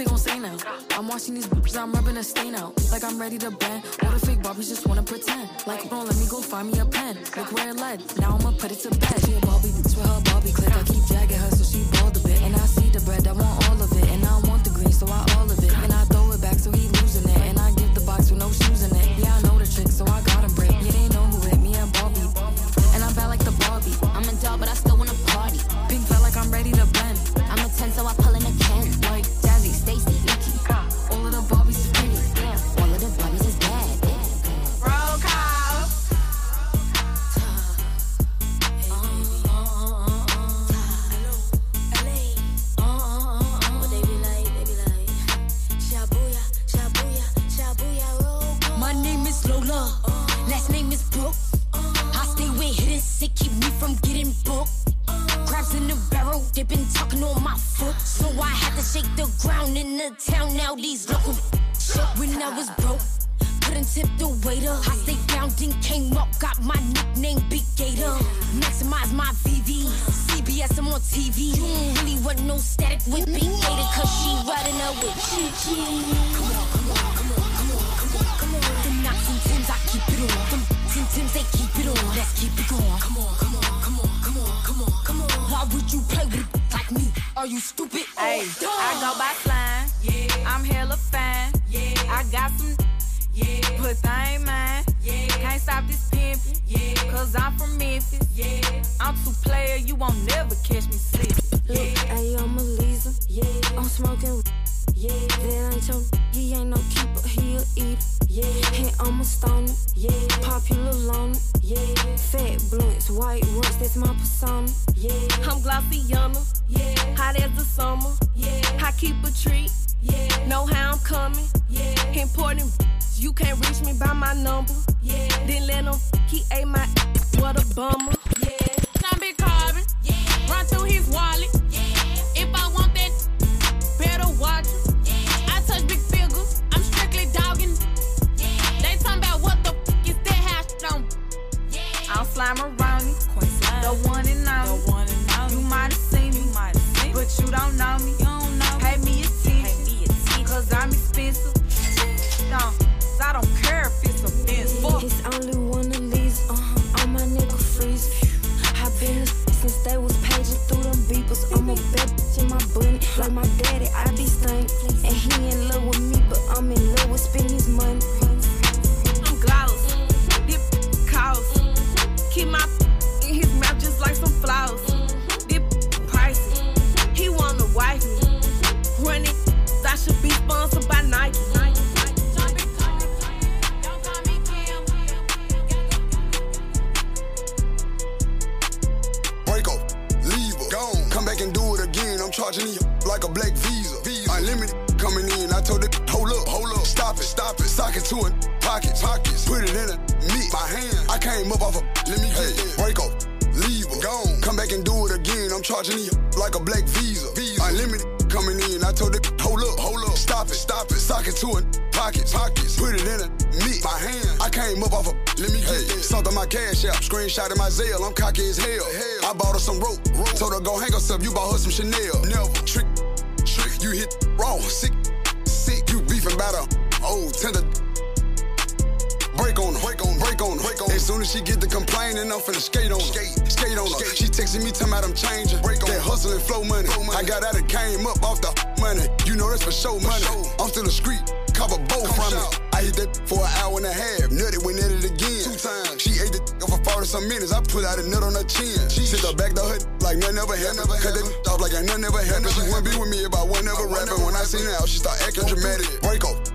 they gon' say now. I'm watching these bitches, I'm rubbing a stain out. Like I'm ready to bend. All the fake Barbies just wanna pretend. Like, bro, let me go find me a pen. Look where it led. Now I'ma put it to bed. She a Barbie bitch with her Barbie click. I keep dragging her so she bald a bit. And I see the bread, I want all of it. And I want the green, so I all of it. And I throw it back so he losing it. And I give the box with no shoes in it. Yeah, I know the trick, so I got it keep me from getting booked. Crabs in the barrel, they been talking on my foot. So I had to shake the ground in the town. Now these local when I was broke. Couldn't tip the waiter. I stayed down, then came up, got my nickname Big Gator. Maximize my VV. CBS, I'm on TV. You don't really want no static with Big Gator, cause she riding up with Chi Come on, come on, come on, come on, come on, come on. The knocks and Tims, I keep it on. Them Tim Tims, they keep it on. Let's keep it going. Come on, come on, come on, come on, come on, come on. Why would you play with a like me? Are you stupid? Oh, hey, oh, I go by slime. Yeah. I'm hella fine. Yeah. I got some. Yeah. But they ain't mine. Yeah. Can't stop this pimpin'. Yeah. Cause I'm from Memphis. Yeah. I'm too player, you won't never catch me slippin'. Look, hey, I'm a Lisa. Yeah. I'm smoking. Yeah. That ain't your. He ain't no keeper. He a eater. Yeah. And I'm a stoner. Yeah. Popular loner. Yeah. Fat blunts, white runs. That's my persona. Yeah. I'm glossy younger. Yeah. Hot as the summer. Yeah. I keep a treat. Yeah. Know how I'm coming. Yeah. Important. You can't reach me by my number. Yeah. Then let him. He ate my. What a bummer. Yeah. I'm big carbon. Yeah. Run through his wallet. I'm slime around you. The one and only. The one and only. You might have seen me. But you don't know me. You don't know me. Pay me attention. Pay me attention. Cause I'm expensive. No, I don't care if it's a. Fuck. It's only one of these. Uh-huh. On my nigga freeze. I been a since they was paging through them beepers. I'm a bad bitch in my bunny. Like my daddy, I be stunning. And he in love with me, but I'm in love with spending his money. Keep my in his mouth just like some flowers. Dip pricey. He wanna wife me. Run it. I should be sponsored by Nike. Break up, leave her, gone. Come back and do it again. I'm charging you like a black visa. visa. Unlimited coming in. I told it, hold up, hold up, stop it, stop it. Sock it to it, pockets, pockets. Put it in a my hand. I came up off a, let me get. Break off, leave her, gone. Come back and do it again. I'm charging you like a black visa. visa. Unlimited coming in. I told it, hold up, hold up, stop it, stop it. Sock it to it, pockets, pockets. Put it in a meat, my hand. I came up off a, let me get it. Something my cash app, screenshot in my Zelle. I'm cocky as hell. I bought her some rope, told her go hang herself. You bought her some Chanel. Never trick, trick. You hit wrong, sick, sick. You beefing about her, old tender. Break on her, break on, break on her, break on her. As soon as she get the complaining, I'm finna skate on her, skate, skate on her. She texting me, talking about I'm changing. Break on that hustle and flow money. I got out and came up off the money. You know that's for show money. I'm still a street, cover both from it. I hit that for an hour and a half, nutted, went at it again. Two times. She ate the for 40 some minutes. I put out a nut on her chin. She sit her back the hood like nothing ever happened. Cut that off like ain't nothing ever happened. She wouldn't be with me if I wasn't ever rapping. When I seen her out, she start acting dramatic. Break off, leave her, gone.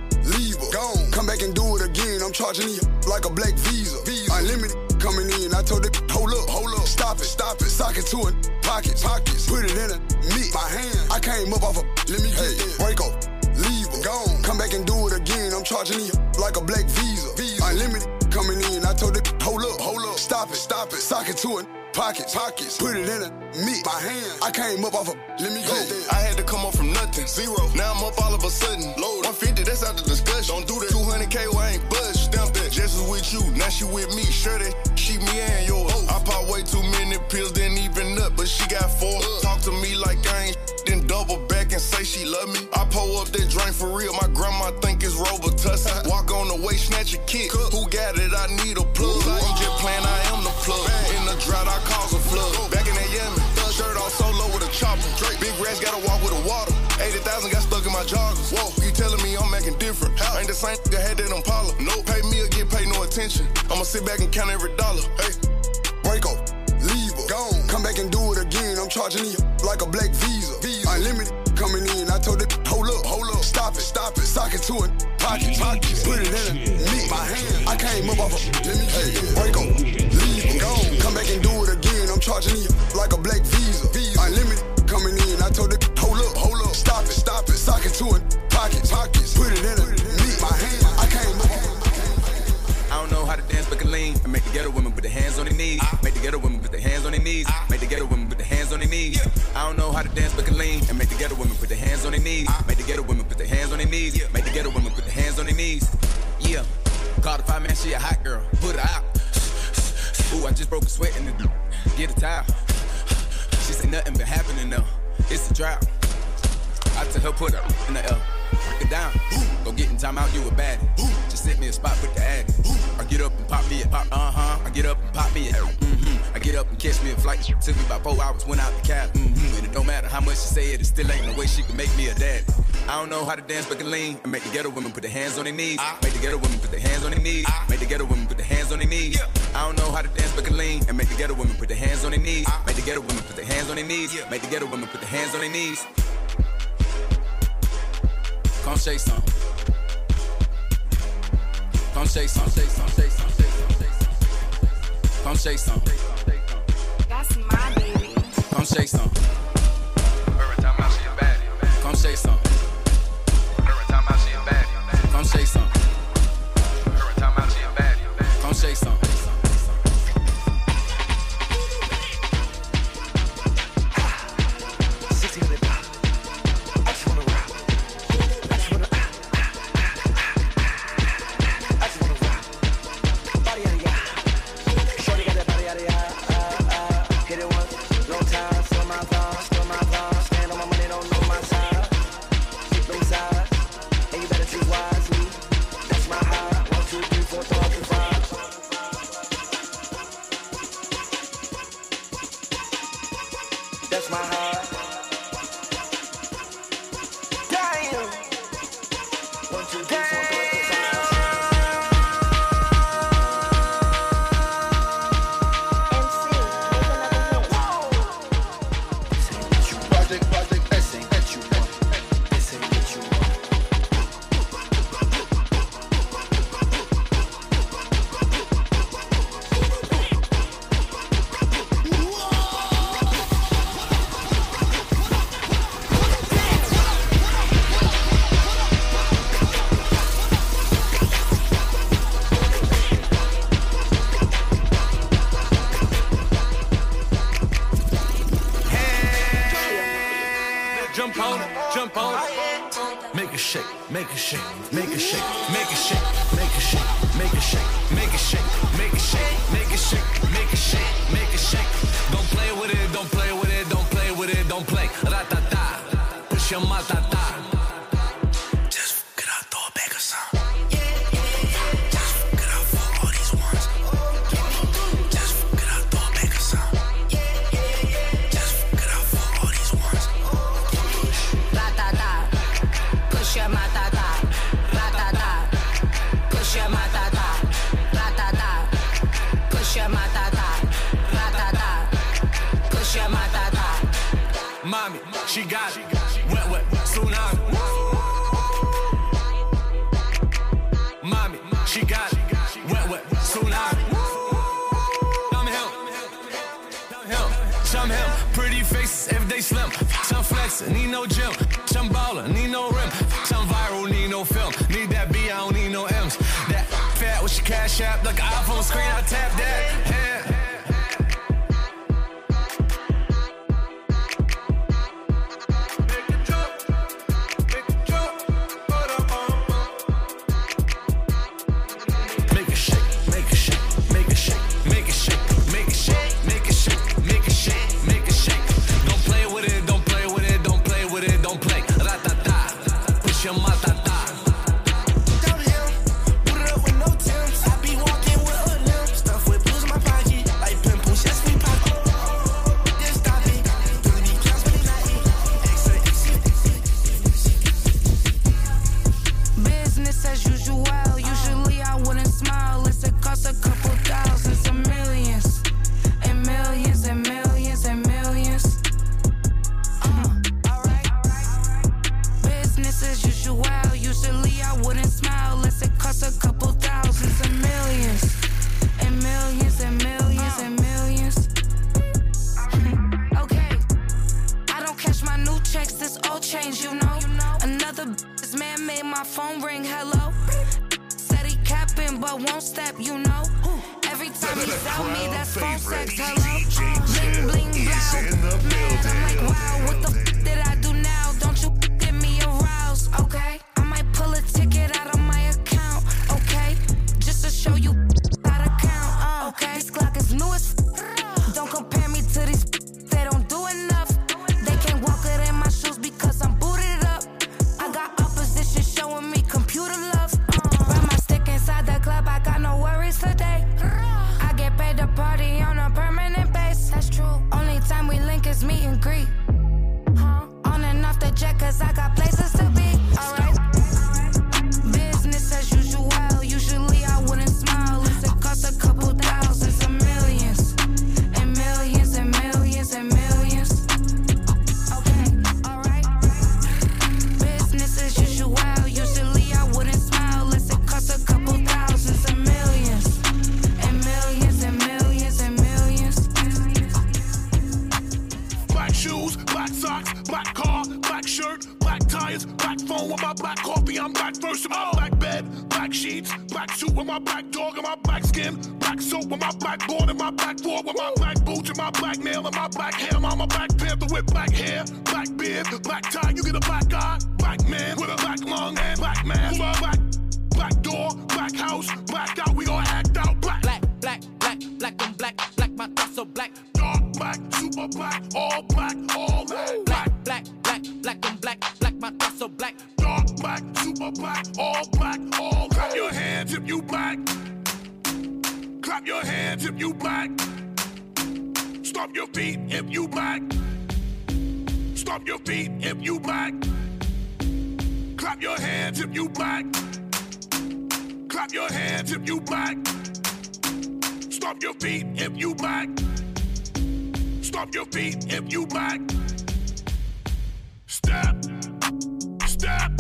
Come back and do it again. I'm charging you [LAUGHS] like a black visa. visa. Unlimited coming in. I told it, [LAUGHS] hold up, hold up, stop it, stop it. Sock it to it, pockets, pockets. Put it in a meat, my hand. I came up off a, let me get. Break off, leave her, gone. Come back and do it again. I'm charging you [LAUGHS] like a black visa. visa. Unlimited coming in. I told it, hold up, hold up, stop it, stop it. Sock it to it. Pockets, pockets, put it in a meat, my hand. I came up off a, let me go. I had to come up from nothing, zero. Now I'm up all of a sudden. Got four. Talk to me like I ain't then double back and say she love me. I pull up that drink for real, my grandma think it's Robitussin. Walk on the way, snatch a kick. Who got it? I need a plug. I'm just playing, I am the plug. In the drought, I cause a flood. Back in that shirt off solo with a chopper. Big rats gotta walk with a water. 80,000 got stuck in my joggers. Whoa, you telling me I'm acting different? Ain't the same that had that Impala. No, pay me or get paid no attention. I'ma sit back and count every dollar. Hey, charging you like a black visa. visa. Unlimited coming in. I told it, hold up, hold up, stop it, stop it, sock it to it, pocket, pocket, put it in it, me, my hand. I came up off a, let me hey, break up, leave gone. Come back and do it again. I'm charging you like a black visa. visa. Unlimited coming in. I told it, hold up, hold up, stop it, stop it, sock it to it, pocket, pockets, dance, but can lean. And make the ghetto women put their hands on their knees. Make the ghetto women put their hands on their knees. Make the ghetto women put their hands on their knees. Yeah. Call the five man, she a hot girl. Put her out. Ooh, I just broke a sweat in the Get a towel. She said nothing been happening though. It's a drought. I tell her put her in the L. Break it down. Go get in time out, you a baddie. Just sit me a spot with the addy. I get up and pop me a pop, uh huh. I get up and pop me a mm-hmm. I get up and catch me a flight. Took me about four hours, went out the cab. Mm-hmm. And it don't matter how much she say it, it still ain't no way she can make me a dad. I don't know how to dance, but can lean. And make the ghetto women put their hands on their knees. I Make the ghetto women put their hands on their knees. I Make the ghetto women put their hands on their knees. Ah. I don't know how to dance, but can lean. And make the ghetto women put their hands on their knees. I Make the ghetto women put their hands on their knees. Make the ghetto women put their hands on their knees. Come say some. Come some. Say some. Say some. Say some. Come say some. That's my baby. Come say some. Every time I see a baddie. Come say some. Every time I see a baddie. Come say some. Every time I see a baddie. Come say some. Jump on it. Make a shake, make a shake, make a shake, make a shake, make a shake, make a shake, make a shake, make a shake, make a shake, make a shake, make a shake. Don't play with it, don't play with it, don't play with it, don't play. Ratata, push your. Just she got it. Wet, wet, tsunami. Mommy, she got it. Wet, wet, tsunami. Some him, some him. Pretty faces, everyday slim. Some flexing, need no gym. Some baller, need no rim. Some viral, need no film. Need that B, I don't need no M's. That fat with your cash app, like an iPhone screen, I tap that. Black eye, black man with a black lung and black man. Black, black door, black house, black out. We gonna act out black. Black, black, black, black, I'm black, black, my thoughts so black. Dark black, super black, all black, all black. Black, black, black, black, I'm black, black, my thoughts so black. Dark black, super black, all black, all black. Clap your hands if you black. Clap your hands if you black. Stomp your feet if you black. Stomp your feet if you black. Clap your hands if you black. Clap your hands if you black. Stomp your feet if you black. Stomp your feet if you black. Step, step,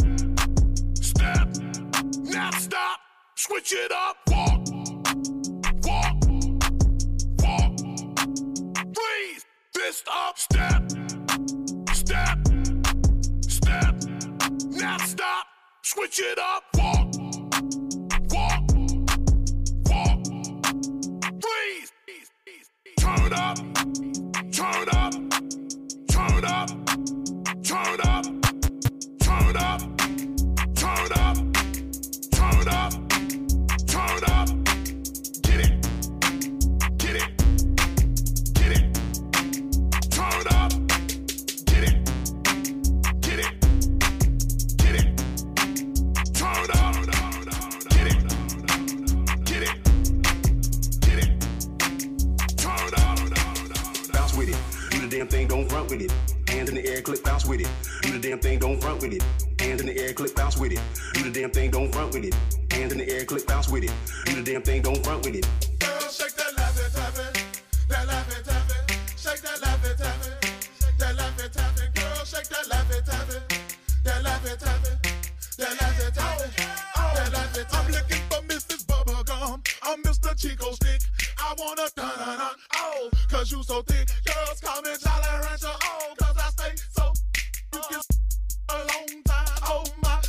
step. Now stop. Switch it up. Walk, walk, walk. Freeze. Fist up. Step, step, step. Now stop. Switch it up. Walk, walk, walk. Freeze. Turn up. Turn up. Turn up. Turn up. Turn up. Turn up. Turn up. Front with it. Hands in the air, click, bounce with it. Do the damn thing, don't front with it. Hands in the air, click, bounce with it. Do the damn thing, don't front with it. Hands in the air, click, bounce with it. Do the damn thing, don't front with it. Girl, shake that laffy taffy, that laffy taffy, shake that laffy taffy, that laffy taffy. Girl, shake that laffy taffy, that laffy taffy, that laffy taffy, that laffy taffy. I'm looking for Mrs. Bubblegum, I'm Mr. Chick-O-Stick. I wanna dun dun dun, oh, cause you so thick. Girls call me Jolly Rancher, oh, cause I stay so. You can a long time, oh my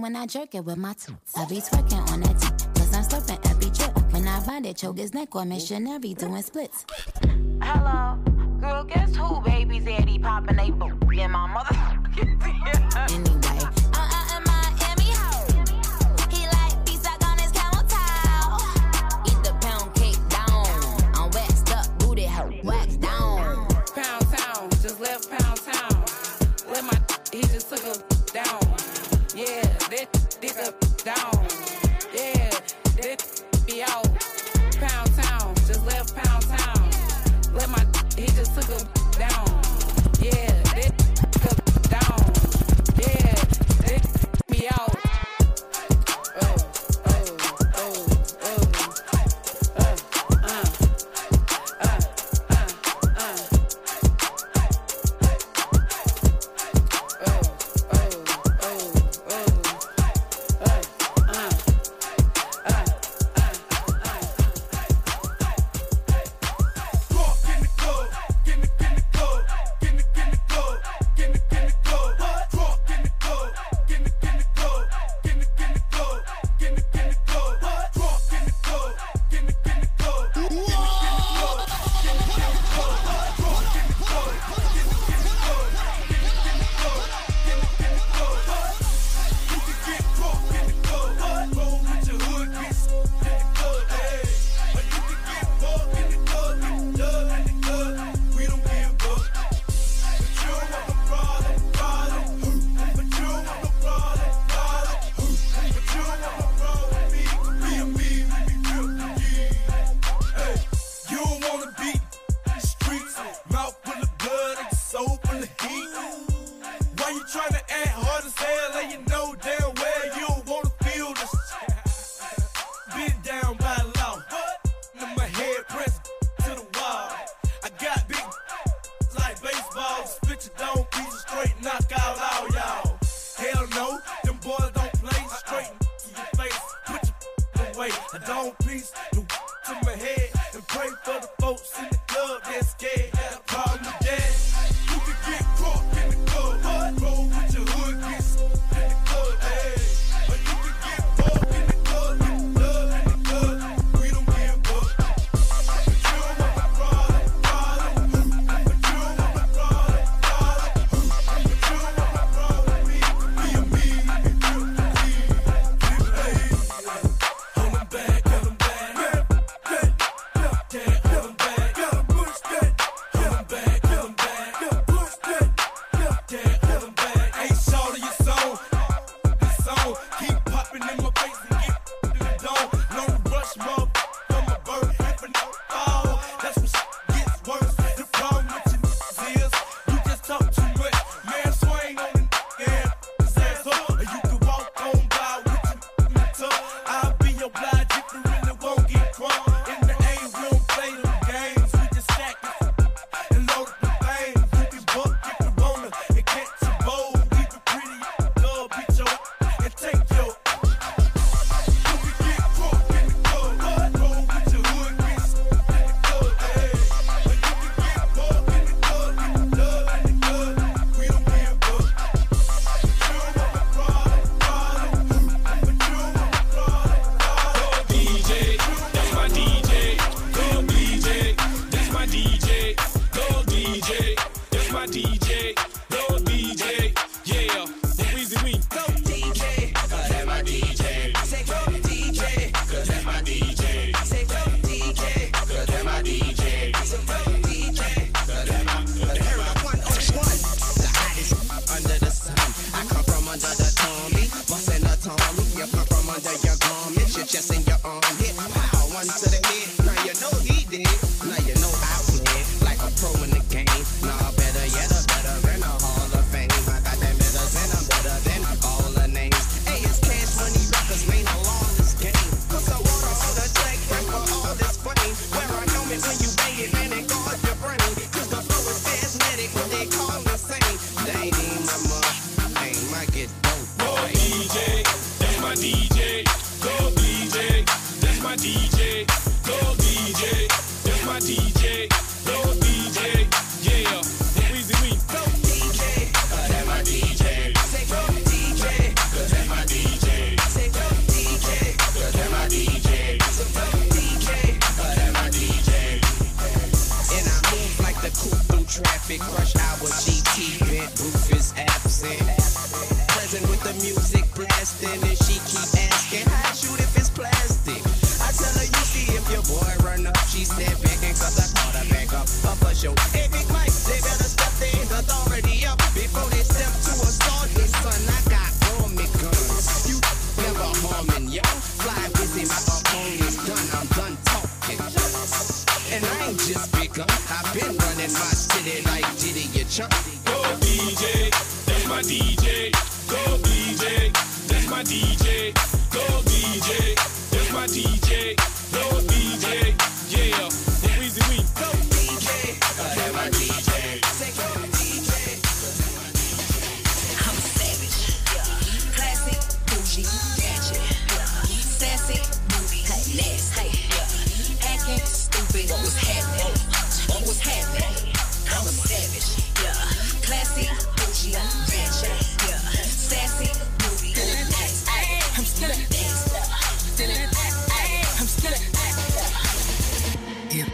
even when I jerk it with my toots. I be twerking on that dick, cause I'm slurping every drip. When I ride it, choke his neck or missionary doing splits. Hello.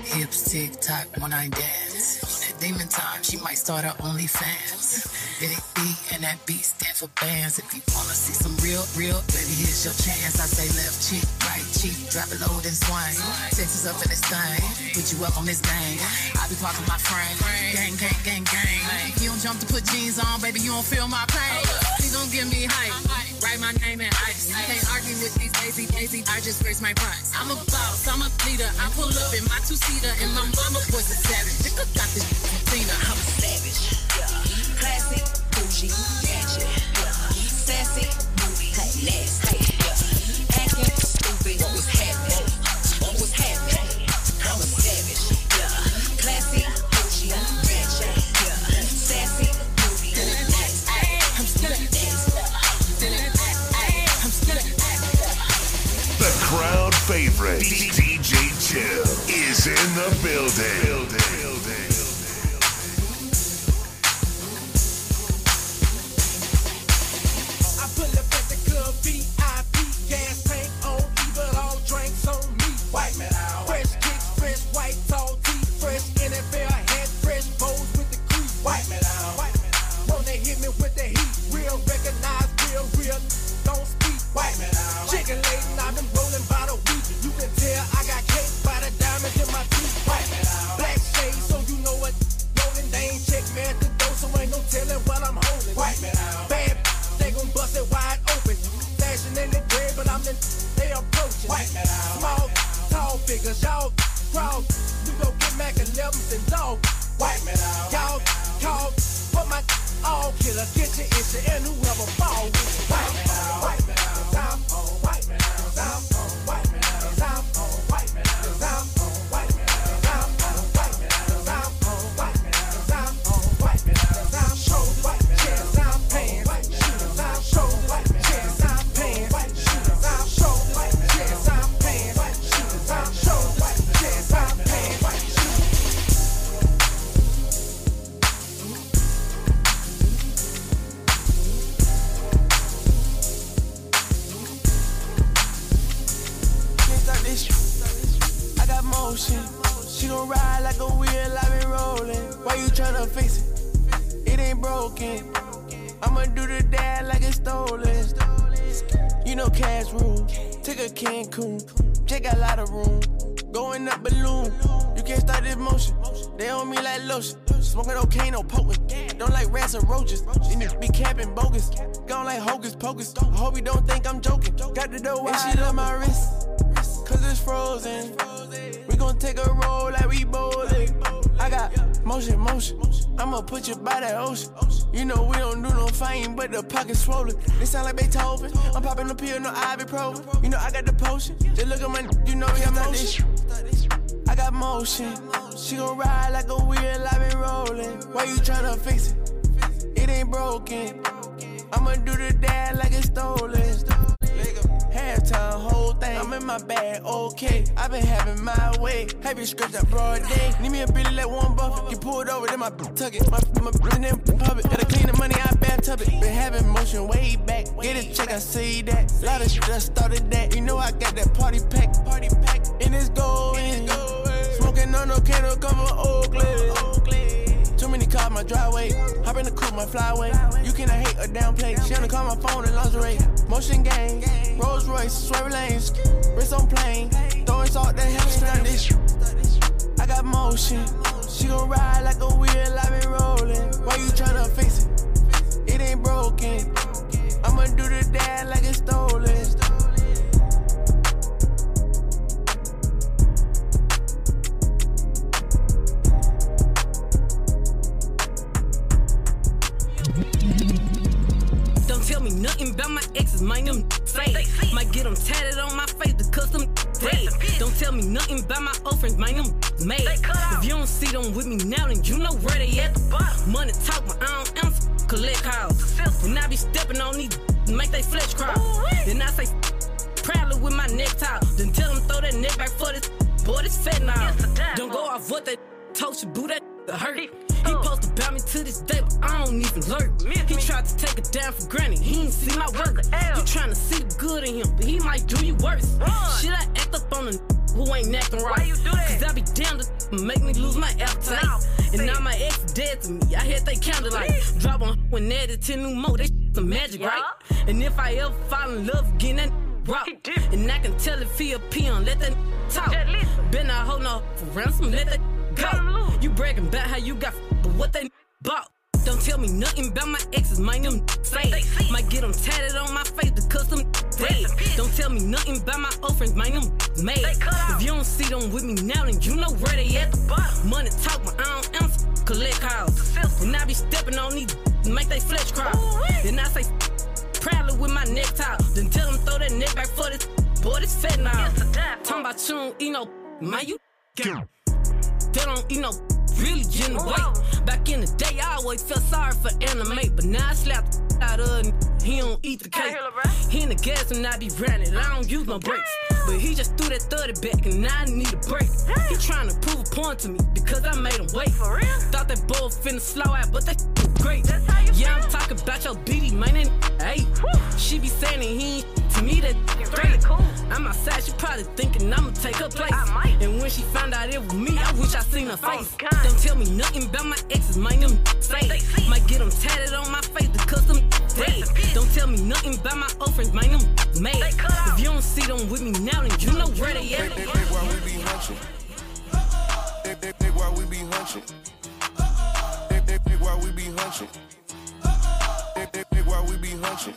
Hips, tick tock when I dance. On that demon time, she might start her OnlyFans. Big B and that beat stand for bands. If you wanna see some real, real, baby, here's your chance. I say left cheek, right cheek, drop it low then swing. Texas up in this thing, put you up on this game. I be parking my frame, gang, gang, gang, gang. You don't jump to put jeans on, baby, you don't feel my pain. Please don't give me hype. Write my name in ice. Can't argue with these lazy, lazy. I just raise my price. I'm a boss, I'm a leader. I pull up in my two seater, and my mama was a savage. Nigga got this Tina. I'm a savage. Yeah. Classic, bougie, ratchet. Yeah. Sassy, moody, nasty. Yeah. Acting stupid. Chill, is in the building. Pocket's swollen. They sound like Beethoven. I'm popping the pill, no ibuprofen. You know I got the potion. Just look at my, you know we got motion. I got motion. She gon' ride like a wheel, I been rolling. Why you tryna fix it? It ain't broken. I'ma do the dad like it's stolen. Halftime, whole thing. I'm in my bag, okay. i been having my way. Heavy script that broad day. Need me a Billy like Warren Buffett. Get pulled over, then my tuck it. My, my, my name of I started that. You know I got that party pack. Party pack. And it's going. Smoking on no candle, come from. Too many cars, my driveway. Hop in the coupe, my flyway. You cannot hate or downplay. She wanna call my phone and lingerie. Motion gang, Rolls Royce, swerve lanes, wrist on plane. Throwing salt that hamstring this. I got motion. She gon' ride like a wheel, I been rolling. Why you tryna fix it? It ain't broken. I'ma do the dad like it's stolen. Nothing about my exes, mind them fade. Might get them tatted on my face because them dead. Don't tell me nothing about my old friends, mind them made. If you don't see them with me now, then you know where they at. Money talk, but I don't. Collect calls. When I be stepping on these, make they flesh crawl. Then I say, proudly with my necktie. Then tell them throw that neck back for this. Boy, this fat now. Don't go off what they told you, boo, that hurt. He supposed to bout me to this day, but I don't even lurk. He tried to take it down for granted, he ain't see my work. You trying to see the good in him, but he might do you worse. Should I act up on a who ain't acting right? Why you do that? Cause I be down to make me lose my appetite. and now my ex dead to me. I had they counted like drop on when added 10 new more. They some magic, right? And if I ever fall in love again, that rock. And I can tell if he a peon, let that talk. Been not hold no for ransom, let that go. You bragging about how you got, but what they bought. Don't tell me nothing about my exes, mind them fade. Might get them tatted on my face because them dead. Don't tell me nothing about my old friends, mind them made. If you don't see them with me now, then you know where they at. Money talk, but I don't answer. Collect calls. And I be stepping on these, make they flesh crawl. Then I say, proudly with my neck necktie. Then tell them throw that neck back for this. Boy, this fat now. Talking about you don't eat no, man, you. They don't eat no really in the. Back in the day, I always felt sorry for anime, but now I slap the out of and he don't eat the cake. He in the gas and I be running, I don't use no brakes. But he just threw that 30 back and now I need a break. He trying to prove a point to me because I made him wait. For real? Thought that bull finna slow out, but that great. yeah, I'm talking about your BD, man. And, hey, she be saying he ain't to me that great. I'm outside, she probably thinking I'ma take her place. And when she found out it was me, I wish I seen her face. Don't tell me nothing about my exes, mind them say. Might get them tatted on my face because them dead. Don't tell me nothing about my old friends, mind them made. If you don't see them with me now, then you know where they at. They, they, they, why we be hunching. They, they, they, why we be hunching. They, they, they, why we be hunching. They, they, they, why we be hunching.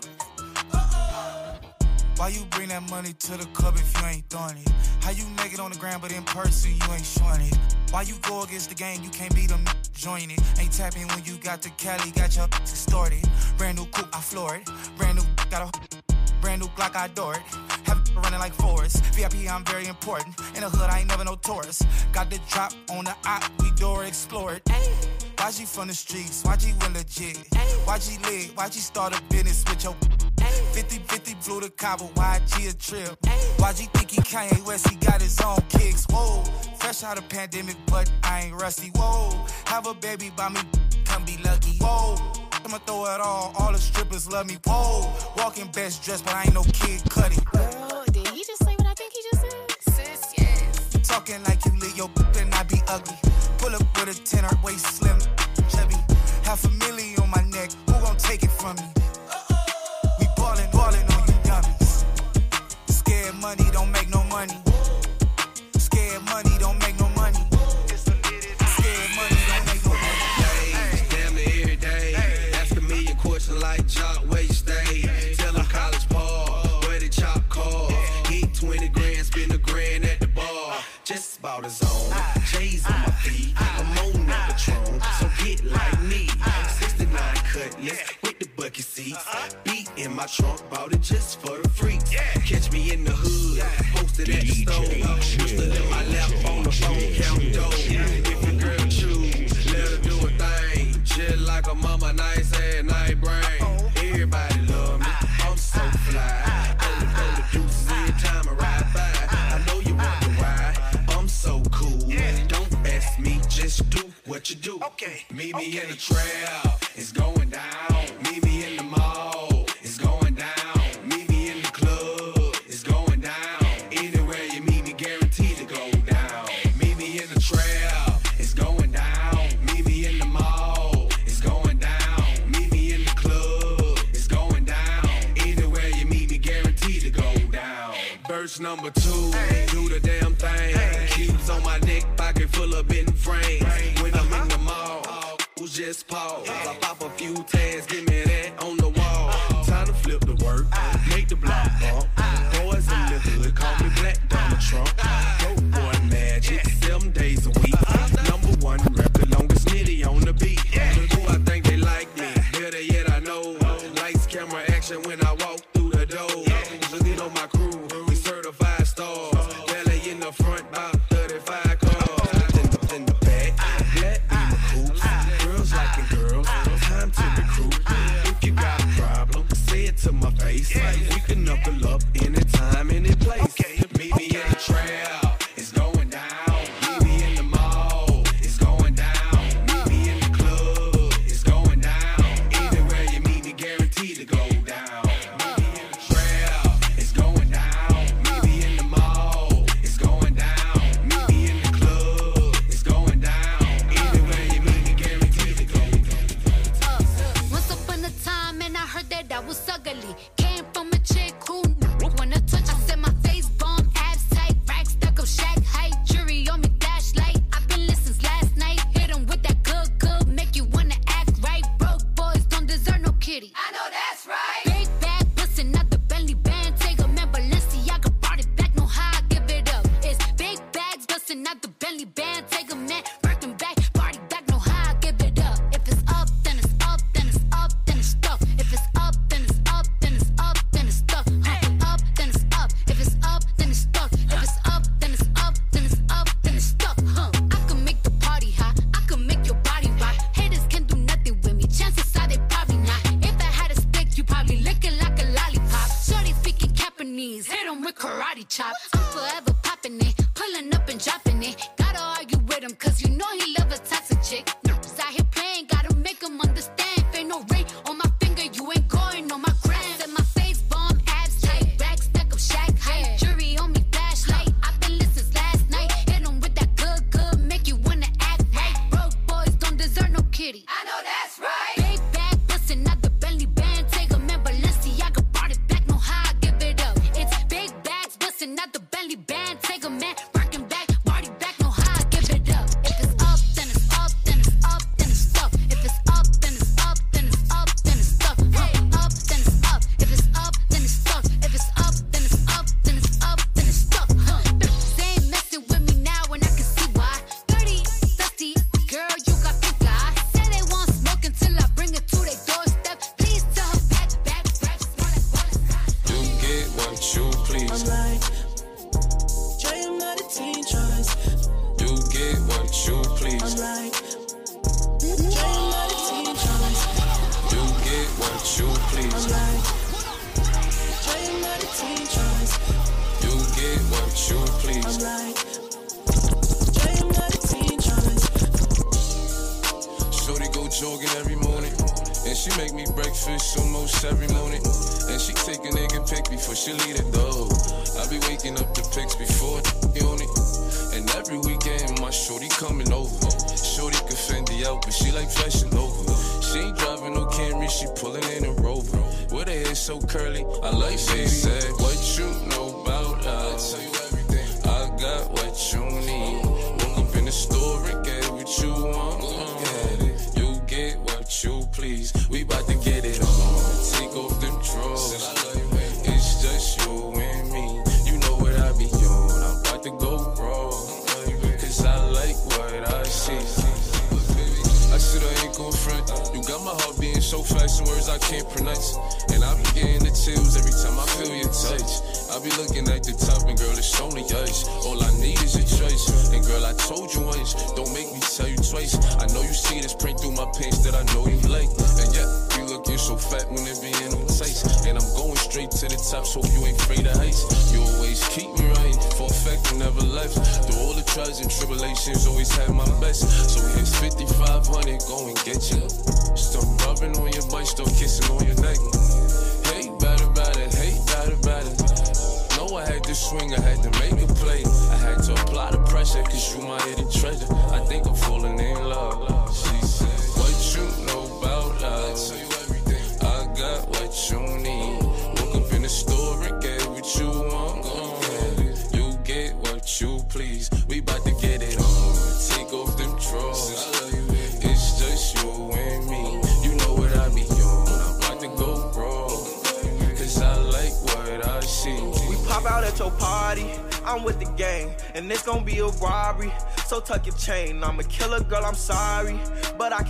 Why you bring that money to the club if you ain't throwing it? How you naked on the ground, but in person you ain't showing it? Why you go against the game, you can't beat them, join it. Ain't tapping when you got the Cali, got your distorted. Brand new coupe, I floor it. Brand new, got a brand new Glock, I adore it. Have it running like Forrest. VIP, I'm very important. In the hood, I ain't never no tourist. Got the drop on the op, we door explore it. Why she from the streets? Why she win legit? Why she lit? Why she start a business with your 50-50 flew to Cabo, YG a trip. YG think he Kanye West, he got his own kicks. Whoa, fresh out of pandemic, but I ain't rusty. Whoa, have a baby by me, come be lucky. Whoa, I'ma throw it all, all the strippers love me. Whoa, walking best dressed, but I ain't no kid cutting. Girl, did he just say what I think he just said? Sis, yes. Talking like you lit your then I be ugly. Pull up with a tenor, waist slim, Beat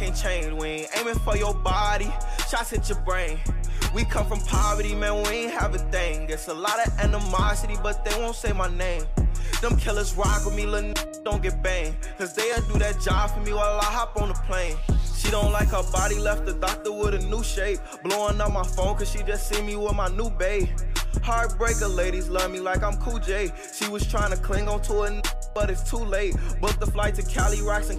ain't changed. We ain't aiming for your body, shots hit your brain. We come from poverty, man, we ain't have a thing. It's a lot of animosity, but they won't say my name. Them killers rock with me, little n- don't get banged. Cause they'll do that job for me while I hop on the plane. She don't like her body, left the doctor with a new shape. Blowing up my phone cause she just see me with my new babe. Heartbreaker ladies love me like I'm Cool J. She was trying to cling on to a n- but it's too late. Booked the flight to Cali, rocks and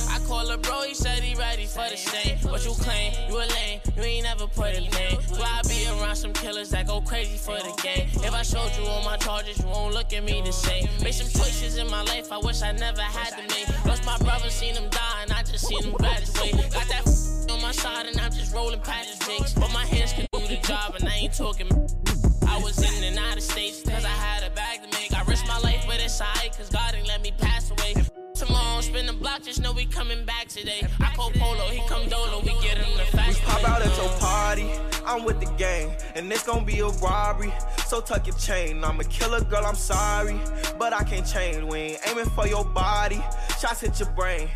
call a bro, he said he ready for the stain. What you claim? You a lame, you ain't never put a name. Why I be around some killers that go crazy for the game? If I showed you all my charges, you won't look at me the same. Made some choices in my life I wish I never had to make. Lost my brother, seen him die, and I just seen him graduate. Got that [LAUGHS] on my side, and I'm just rolling past the jakes. But my hands can do the job, and I ain't talking. [LAUGHS] I was in and out of states, cause I had a bag to make. I risked my life, but it's alright, cause God just know we coming back today. I call Polo, he come Dolo, we get him the fast. Pop out at your party, I'm with the gang, and it's gonna be a robbery. So tuck your chain. I'm a killer girl, I'm sorry, but I can't change. We ain't aiming for your body, shots hit your brain.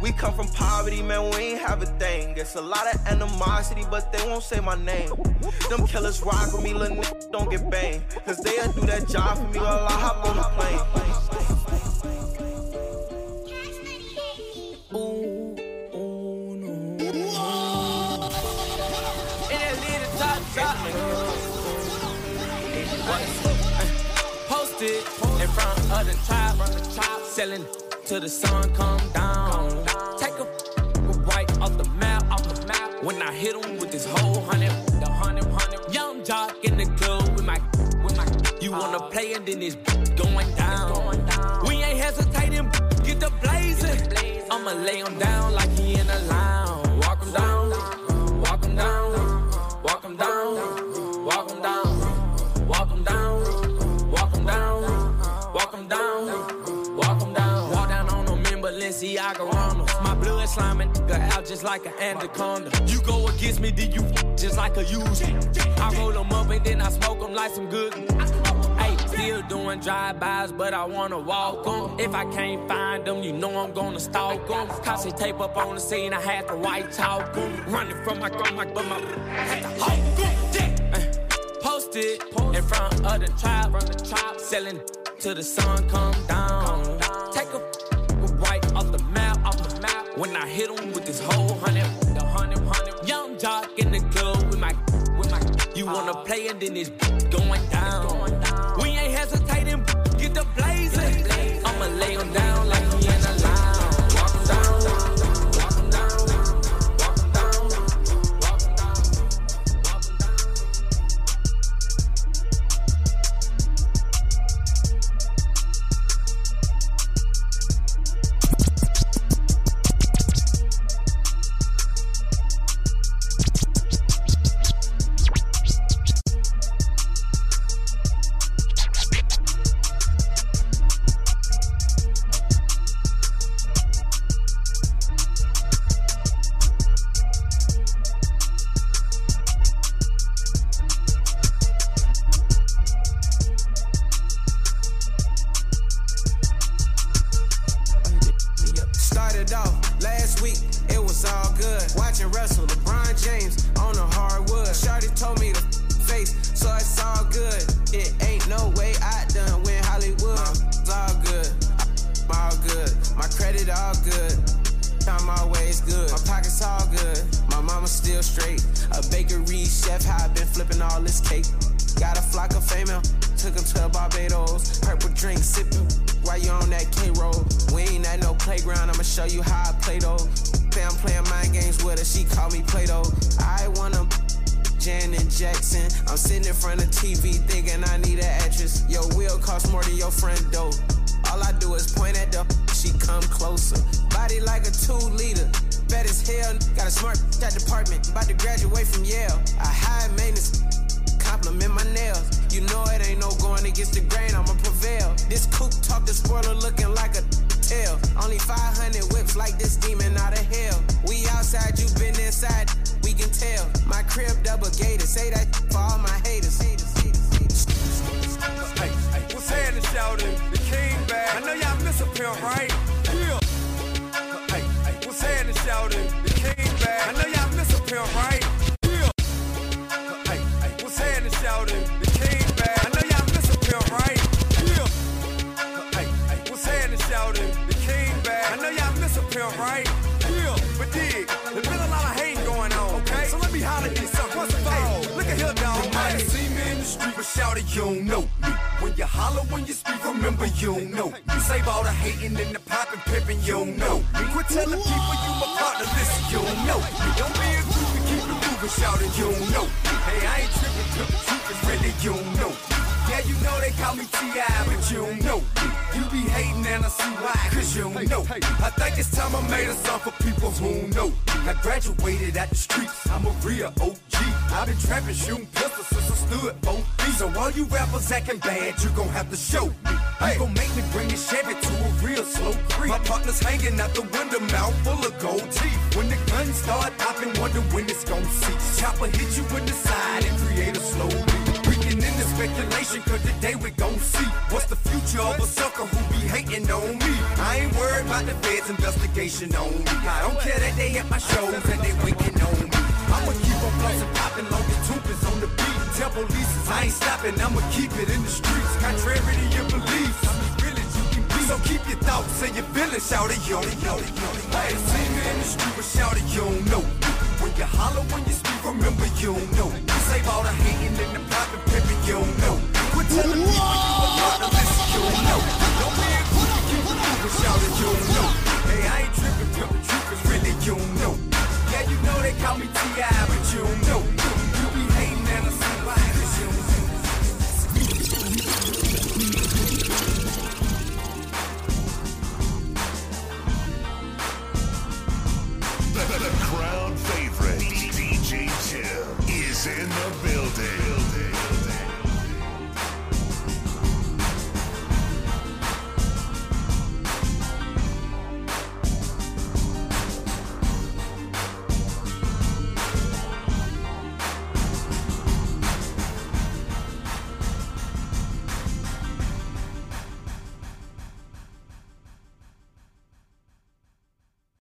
We come from poverty, man, we ain't have a thing. It's a lot of animosity, but they won't say my name. Them killers rock with me, little n- don't get banged. Cause they'll do that job for me while I hop on the plane. In that top top. Posted in front of the trap, selling till the sun come down. Take a right off the map, off the map. When I hit him with this whole hundred, the hundred, hundred. Young jock in the club with my, with my. You wanna play and then it's going down. We ain't hesitating. I'ma lay him down like he in a lounge. Walk him down, walk him down, walk him down, walk him down, walk him down, walk him down, walk him down, walk him down. Walk down on them in Balenciaga runners. My blood sliming nigga out just like an anaconda. You go against me, then you just like a user. I roll them up and then I smoke them like some good. Still doing drive-bys, but I wanna walk walk 'em. If I can't find them, you know I'm gonna stalk 'em. Cause tape up on the scene, I had to white talk 'em. Running from my like, but my had to hawk 'em. Yeah. Uh, Posted in front of the tribe, selling till the sun come down. Take a right off the map, off the map. When I hit 'em with this whole hundred, the hundred, hundred. Young jock in the wanna uh, play and then [LAUGHS] it's going down. We ain't hesitating, get the blazing. I'ma lay 'em down like last week, it was all good. Watching Russell, LeBron James on the hardwood. Shorty told me to face, so it's all good. It ain't no way I done win Hollywood. Uh-huh. It's all good, I'm all good. My credit all good. I'm always good. My pockets all good. My mama still straight. A bakery chef, how I been flipping all this cake. Got a flock of female, took him to Barbados. Purple drink sipping while you on that K roll. We ain't at no playground, I'ma show you how I play though. Say I'm playing mind games with her, she call me Play Doh. I wanna Janet Jackson. I'm sitting in front of TV thinking I need an actress. Your wheel cost more than your friend dope. All I do is point at the she come closer. Body like a two liter. Bad as hell, got a smart that department. About to graduate from Yale. I high maintenance compliment my nails. You know it ain't no going against the grain, I'ma prevail. This coupe talk the spoiler looking like a tail. Only 500 whips like this demon out of hell. We outside, you been inside, we can tell. My crib double gated, say that for all my haters. Hey, hey, what's happening, shouting? The king back. I know y'all miss a pimp, right? Yeah. Hey, hey, what's happening, shouting? The king back. I know y'all miss a pimp, right? Right? Yeah. But dig, there's been a lot of hate going on, okay? So let me holler at you something. First of all, look at here, dog. You might have seen me in the street, but shout it, you don't know me. When you holler, when you speak, remember you don't know. You save all the hating and the popping, pimping, you don't know. Me. Quit telling people you my partner, listen, you don't know. Me. Don't be a groupie, keep it moving, shout it, you don't know. Hey, I ain't tripping, the truth really, you don't know. Yeah, you know they call me T.I., but you don't know. me. You be hating and I see why, cause you don't know. I think it's time I made a song for people who don't know. I graduated at the streets, I'm a real OG. I've been trapping, shooting pistols since I stood both feet. So all you rappers acting bad, you gon' have to show me. You gon' make me bring a Chevy to a real slow creep. My partner's hanging out the window, mouth full of gold teeth. When the guns start popping, wonder when it's gon' cease. Chopper hit you in the side and create a slow beat. Speculation, cause today we gon' see what's the future of a sucker who be hating on me. I ain't worried about the feds' investigation on me. I don't care that they at my shows and they waiting on me. I'ma keep on flossing, popping long as is on the beat. Tell police I ain't stopping, I'ma keep it in the streets. Contrary to your beliefs, I'm as real as you can be. So keep your thoughts and your feelings, shout it, yo, yo, yo. Hey, see me in the street, but shout it, you don't know. When you holler, when you speak, remember you don't know. Save all the hating and the popping, you know. Quit telling me you you know. Don't be a fool, you can move shout it, you know. Hey, I ain't tripping, pimping, troopers, really, you know. Yeah, you know they call me T.I., but you know.